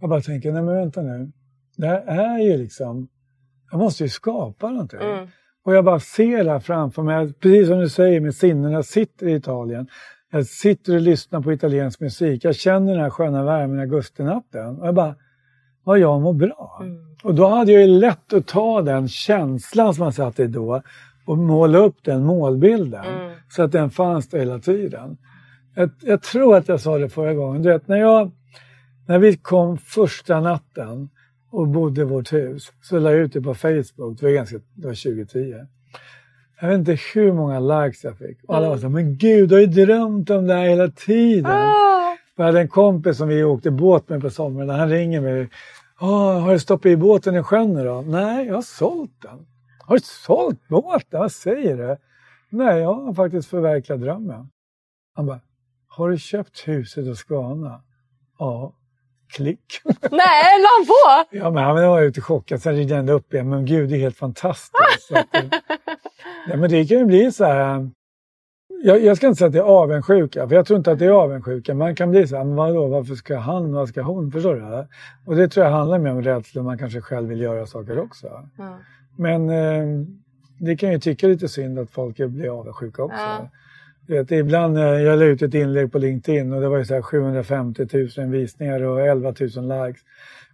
Jag bara tänker, nej men vänta nu. Det här är ju liksom, jag måste ju skapa någonting. Mm. Och jag bara ser det här framför mig, precis som du säger med sinnen, jag sitter i Italien. Jag sitter och lyssnar på italiensk musik. Jag känner den här sköna värmen i augustinatten. Och jag bara, vad jag mår bra. Mm. Och då hade jag ju lätt att ta den känslan som man satt i då och måla upp den målbilden. Mm. Så att den fanns där hela tiden. Jag, jag tror att jag sa det förra gången. Du vet, när, jag, när vi kom första natten och bodde i vårt hus så la jag ut det på Facebook. Det var, ganska, det var 2010. Jag vet inte hur många likes jag fick. Och alla var så men gud, du har ju drömt om det här hela tiden. Ah, Jag hade en kompis som vi åkte båt med på sommaren. Han ringer mig. "Åh, har du stoppat i båten i sjön nu då? Nej, jag har sålt den. Har du sålt båten? Vad säger du? Nej, jag har faktiskt förverkligat drömmen. Han bara, har du köpt huset hos Skana? Ja. Klick. nej, la han på? Ja, men han var ute chockad. Sen ringde han upp igen. Men gud, det är helt fantastiskt. Att, nej, men det kan ju bli så här. Jag, jag ska inte säga att det är avundsjuka, för jag tror inte att det är avundsjuka. Man kan bli så här, men vadå, varför ska han, vad ska hon? Förstår du? Och det tror jag handlar mer om rädsla, man kanske själv vill göra saker också. Ja. Men eh, det kan ju tycka lite synd att folk blir avundsjuka också. Ja. Du Vet, ibland, eh, jag la ut ett inlägg på LinkedIn och det var ju så här 750 000 visningar och 11 000 likes.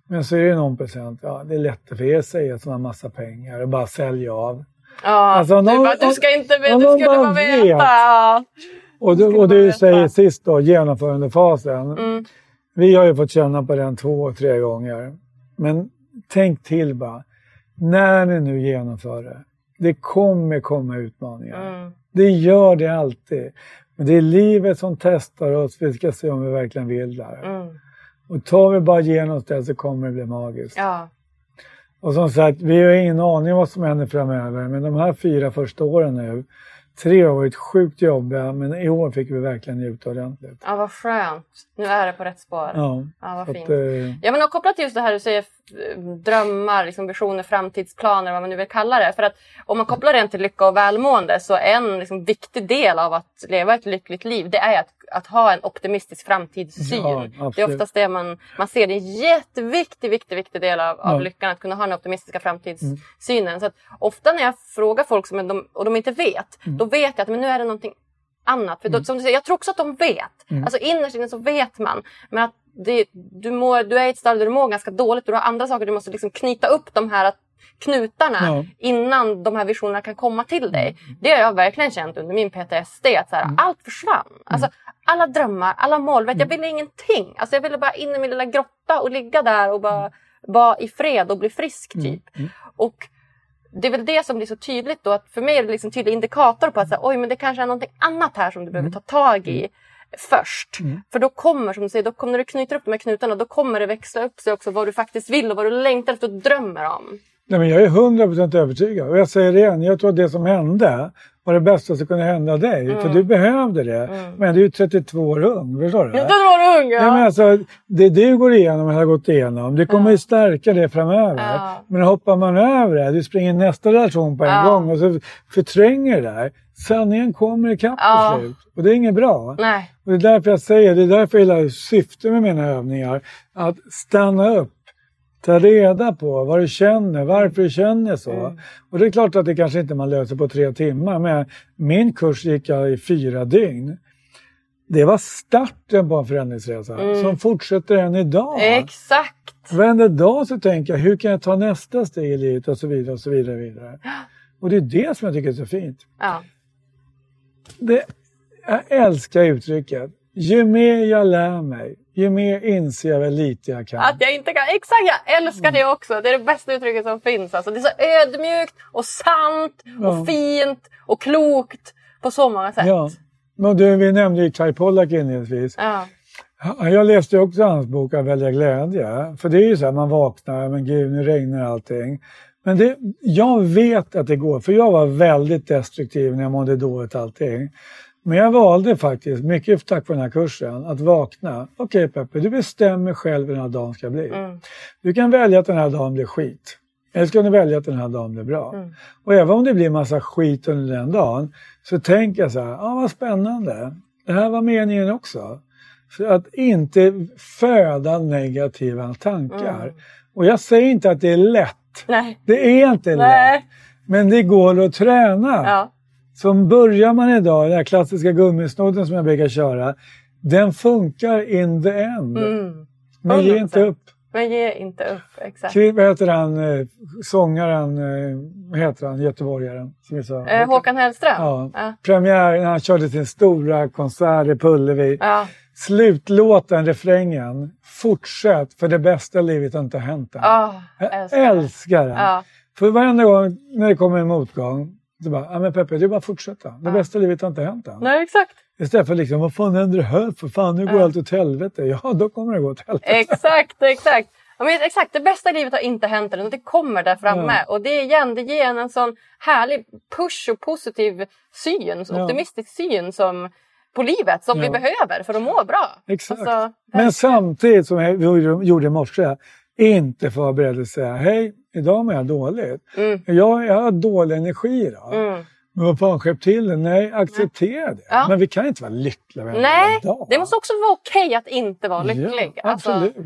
Men så är det någon procent, ja det är lätt för er att säga att man har massa pengar och bara sälja av. Ja, Alltså, om du, någon- bara, du ska inte veta, du någon skulle bara veta. vet. Ja. Och, du, och du säger sist då, genomförandefasen. Mm. Vi har ju fått känna på den två, tre gånger. Men tänk till bara, när ni nu genomför det, det kommer komma utmaningar. Mm. Det gör det alltid. Men det är livet som testar oss, vi ska se om vi verkligen vill där. Mm. Och tar vi bara igenom det så kommer det bli magiskt. Ja. Och som sagt, vi har ingen aning vad som händer framöver, men de här fyra första åren nu, tre har varit sjukt jobbiga men i år fick vi verkligen njuta ordentligt. Ja, vad skönt. Nu är det på rätt spår. Ja, Ja, vad fint. att, eh, Ja, men kopplat till just det här du säger drömmar, liksom visioner, framtidsplaner, vad man nu vill kalla det. För att om man kopplar det till lycka och välmående så en liksom, viktig del av att leva ett lyckligt liv det är att, att ha en optimistisk framtidssyn. Ja, det är oftast det man, man ser. Det är en jätteviktig, viktig, viktig del av, av Ja. lyckan att kunna ha den optimistiska framtidssynen. Så att ofta när jag frågar folk som de, och de inte vet, då vet jag att men nu är det någonting annat. För då, som du säger, jag tror också att de vet. Alltså innerst inne så vet man. Men att det, du, mår, du är i ett stadie där du mår ganska dåligt och du har andra saker. Du måste liksom knyta upp de här knutarna Ja. innan de här visionerna kan komma till dig. Det har jag verkligen känt under min PTSD. Att så här, Allt försvann. Alltså, alla drömmar, alla mål. Vet, jag ville ingenting. Alltså, jag ville bara in i min lilla grotta och ligga där och bara vara i fred och bli frisk. typ. Och det är väl det som blir så tydligt då. Att för mig är det liksom tydlig indikator på att så här, oj, men det kanske är någonting annat här som du behöver ta tag i först. För då kommer, som du säger, då kommer, när du knyter upp de här knutarna, då kommer det växa upp sig också vad du faktiskt vill och vad du längtar efter och drömmer om. Nej, men jag är 100% övertygad. Och jag säger det igen, jag tror att det som hände var det bästa som kunde hända dig. För Mm. du behövde det. Men du är 32 år ung, förstår du? Ja, den var du ung! Ja. men alltså, det du går igenom och har gått igenom, det kommer ju stärka det framöver. Ja. Men hoppar man över det, du springer nästa relation på en gång och så förtränger det där. Sanningen kommer ikapp Ja. till slut. Och det är inget bra. Nej. Och det är därför jag säger, det är därför hela syftet med mina övningar, att stanna upp, ta reda på vad du känner, varför du känner så. Mm. Och det är klart att det kanske inte man löser på tre timmar, men min kurs gick jag i fyra dygn. Det var starten på en förändringsresa som fortsätter än idag. Mm. Exakt! Varenda dag så tänker jag, hur kan jag ta nästa steg i livet och så vidare och så vidare. Och, vidare. och det är det som jag tycker är så fint. Ja. Det, jag älskar uttrycket. Ju mer jag lär mig, ju mer inser jag väl lite jag kan. Att jag inte kan. Exakt, jag älskar det också. Det är det bästa uttrycket som finns. Alltså, det är så ödmjukt och sant och Ja. fint och klokt på så många sätt. Ja. Men du, vi nämnde ju Kai Pollak inledningsvis. Ja. Ja, Jag läste också hans bok Att välja glädje. För det är ju så här, man vaknar, men gud nu regnar allting. Men det, jag vet att det går, för jag var väldigt destruktiv när jag mådde dåligt allting. Men jag valde faktiskt, mycket tack vare den här kursen, att vakna. Okej Peppe, du bestämmer själv hur den här dagen ska bli. Du kan välja att den här dagen blir skit. Eller så kan du välja att den här dagen blir bra. Och även om det blir massa skit under den dagen, så tänker jag så här, ah, vad spännande. Det här var meningen också. För att inte föda negativa tankar. Och jag säger inte att det är lätt. Nej. Det är inte lätt. Nej. Men det går att träna. Ja. Som börjar man idag, den här klassiska gummisnodden som jag brukar köra, den funkar in the end. Mm. Men ge 100%. inte upp. Men ge inte upp. Exakt. Vad heter han, eh, sångaren, eh, vad heter han, göteborgaren? Som vi sa. Eh, Håkan Hellström? Ja. Ja. Premiär när han körde sin stora konsert i Pullevik. Ja. Slutlåten, refrängen, fortsätt för det bästa livet har inte hänt än. Ah, jag älskar den. Ja. För varenda gång när det kommer en motgång, så bara, ja men Peppe, det är bara att fortsätta. Det bästa livet har inte hänt än. Nej, exakt. Istället för liksom, vad fan händer här? För fan, nu går allt åt helvete. Ja, då kommer det gå åt helvete. Exakt, exakt. Ja, men exakt, det bästa i livet har inte hänt än och det kommer där framme. Ja. Och det igen, det ger en en sån härlig push och positiv syn, Ja. optimistisk syn som, på livet som vi Ja. behöver för att må bra. Exakt. Alltså, Men samtidigt som vi gjorde- i morse, inte få vara beredd att säga, hej, idag mår jag dåligt. Mm. Jag, jag har dålig energi idag. Mm. Men vad fan, skärp till det. Nej, acceptera det. Ja. Men vi kan inte vara lyckliga varenda Nej, dag. det måste också vara okej att inte vara lycklig. Ja, Alltså, absolut.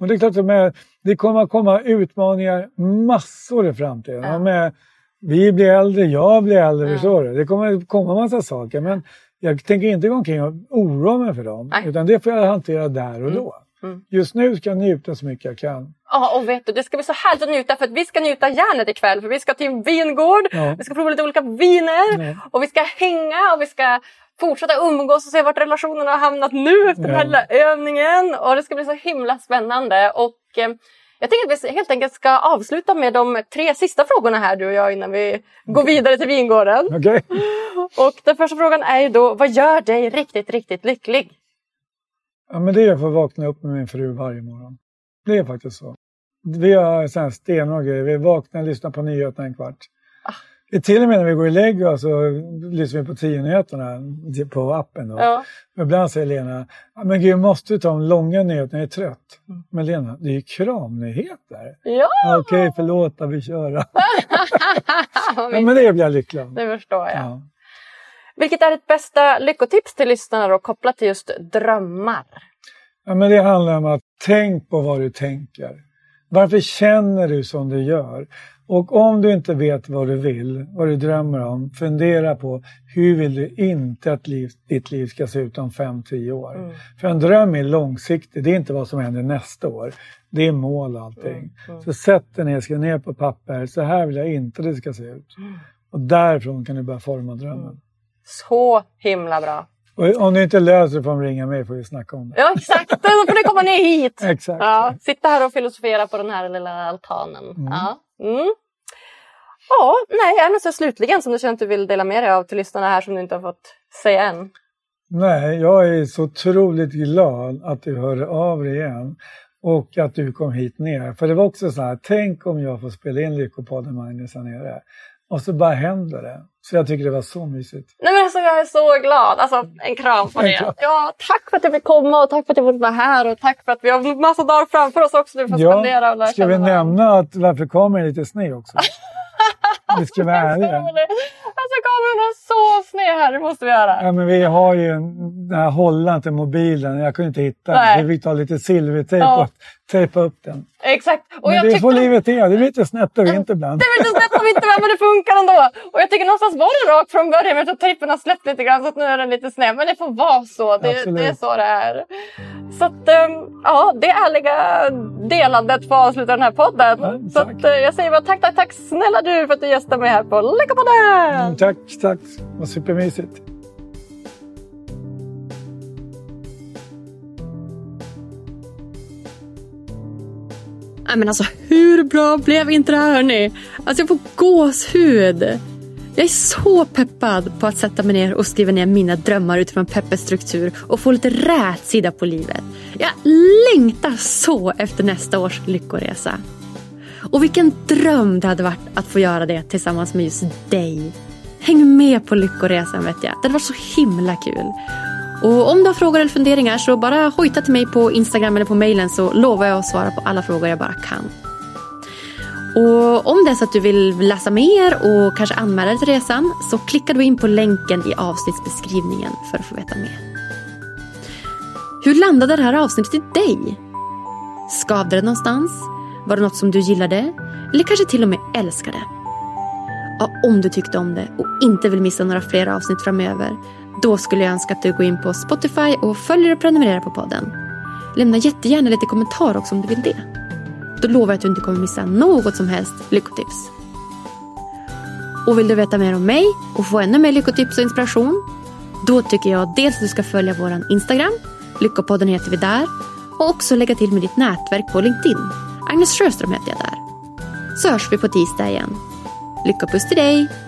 Och det är klart att med, det kommer att komma utmaningar massor i framtiden. Ja. Med, vi blir äldre, jag blir äldre, Mm. förstår du? Det kommer att komma massa saker. Men jag tänker inte gå omkring och oroa mig för dem. Nej. Utan det får jag hantera där och då. Mm. Just nu ska jag njuta så mycket jag kan. Ja, och vet du, det ska bli så härligt att njuta för att vi ska njuta järnet ikväll. För vi ska till en vingård, Ja. vi ska prova lite olika viner Ja. och vi ska hänga och vi ska fortsätta umgås och se vart relationerna har hamnat nu efter den här Ja. lilla övningen. Och det ska bli så himla spännande. Och eh, jag tänker att vi helt enkelt ska avsluta med de tre sista frågorna här du och jag innan vi går vidare till vingården. Okej? Och den första frågan är ju då, vad gör dig riktigt, riktigt lycklig? Ja, men det är att få vakna upp med min fru varje morgon. Det är faktiskt så. Vi har sån här stenhård grej. Vi vaknar och lyssnar på nyheterna en kvart. Till och med när vi går lägger oss så lyssnar vi på tio-nyheterna på appen. Då. Ja. Ibland säger Lena, men gud måste du ta de långa nyheterna, jag är trött. Men Lena, det är ju kramnyheter. Ja, Okej, förlåt, då vi köra. ja, men det blir jag lycklig av. det förstår jag. Ja. Vilket är ditt bästa lyckotips till lyssnarna då, kopplat till just drömmar? Ja, men det handlar om att tänk på vad du tänker. Varför känner du som du gör? Och om du inte vet vad du vill, vad du drömmer om, fundera på hur vill du inte att liv, ditt liv ska se ut om 5-10 år? För en dröm är långsiktig, det är inte vad som händer nästa år. Det är mål och allting. Så sätt dig ner, skriv ner på papper, så här vill jag inte det ska se ut. Och därifrån kan du börja forma drömmen. Så himla bra. Och om du inte löser får de ringa mig får vi snacka om det. Ja, exakt. Då får ni komma ner hit. Exakt. Ja, sitta här och filosofera på den här lilla altanen. Ja. Mm. ja, nej, är det något så slutligen som du känner att du vill dela med dig av till lyssnarna här som du inte har fått säga än? Nej, jag är så otroligt glad att du hörde av dig igen och att du kom hit ner. För det var också så här, tänk om jag får spela in Lyckopodden Magnus här nere. Och så bara händer det. Så jag tycker det var så mysigt. Nej men alltså jag är så glad. Alltså en kram på En det. Ja, tack för att jag fick komma och tack för att jag fick vara här och tack för att vi har massa dagar framför oss också. Du får spendera och lära ska vi varandra. nämna att kameran är lite sned också? vi ska vara ärliga. Alltså kameran är så sned här, det måste vi göra. Ja, men vi har ju en- den här hållaren till mobilen. Jag kunde inte hitta Nej. den. Vi fick ta lite silvertejp Ja. och tejpa upp den. Exakt. Och Men jag det tyckte... får livet är. Det blir lite snett och inte ibland. Det är lite snett om inte med, men det funkar ändå. Och jag tycker någonstans var det rakt från början, men jag tror tejpen har släppt lite grann så att nu är den lite sned. Men det får vara så, det, det är så det är. Så att, ehm, ja, det ärliga delandet får avsluta den här podden. Ja, så att, eh, jag säger bara tack, tack, tack snälla du för att du gästade mig här på Lyckopodden! Mm, tack, tack. Var supermysigt. Nej, men alltså hur bra blev inte det här hörni? Alltså jag får gåshud. Jag är så peppad på att sätta mig ner och skriva ner mina drömmar utifrån Peppes struktur och få lite rätsida på livet. Jag längtar så efter nästa års lyckoresa. Och vilken dröm det hade varit att få göra det tillsammans med just dig. Häng med på lyckoresan vet jag. Det hade varit så himla kul. Och om du har frågor eller funderingar så bara hojta till mig på Instagram eller på mejlen så lovar jag att svara på alla frågor jag bara kan. Och om det är så att du vill läsa mer och kanske anmäla dig till resan så klickar du in på länken i avsnittsbeskrivningen för att få veta mer. Hur landade det här avsnittet i dig? Skavde det någonstans? Var det något som du gillade? Eller kanske till och med älskade? Ja, om du tyckte om det och inte vill missa några fler avsnitt framöver då skulle jag önska att du går in på Spotify och följer och prenumererar på podden. Lämna jättegärna lite kommentar också om du vill det. Då lovar jag att du inte kommer missa något som helst lyckotips. Och vill du veta mer om mig och få ännu mer lyckotips och inspiration? Då tycker jag dels att du ska följa vår Instagram, Lyckopodden heter vi där, och också lägga till med ditt nätverk på LinkedIn. Agnes Sjöström heter jag där. Så hörs vi på tisdag igen. Lyckopuss till dig!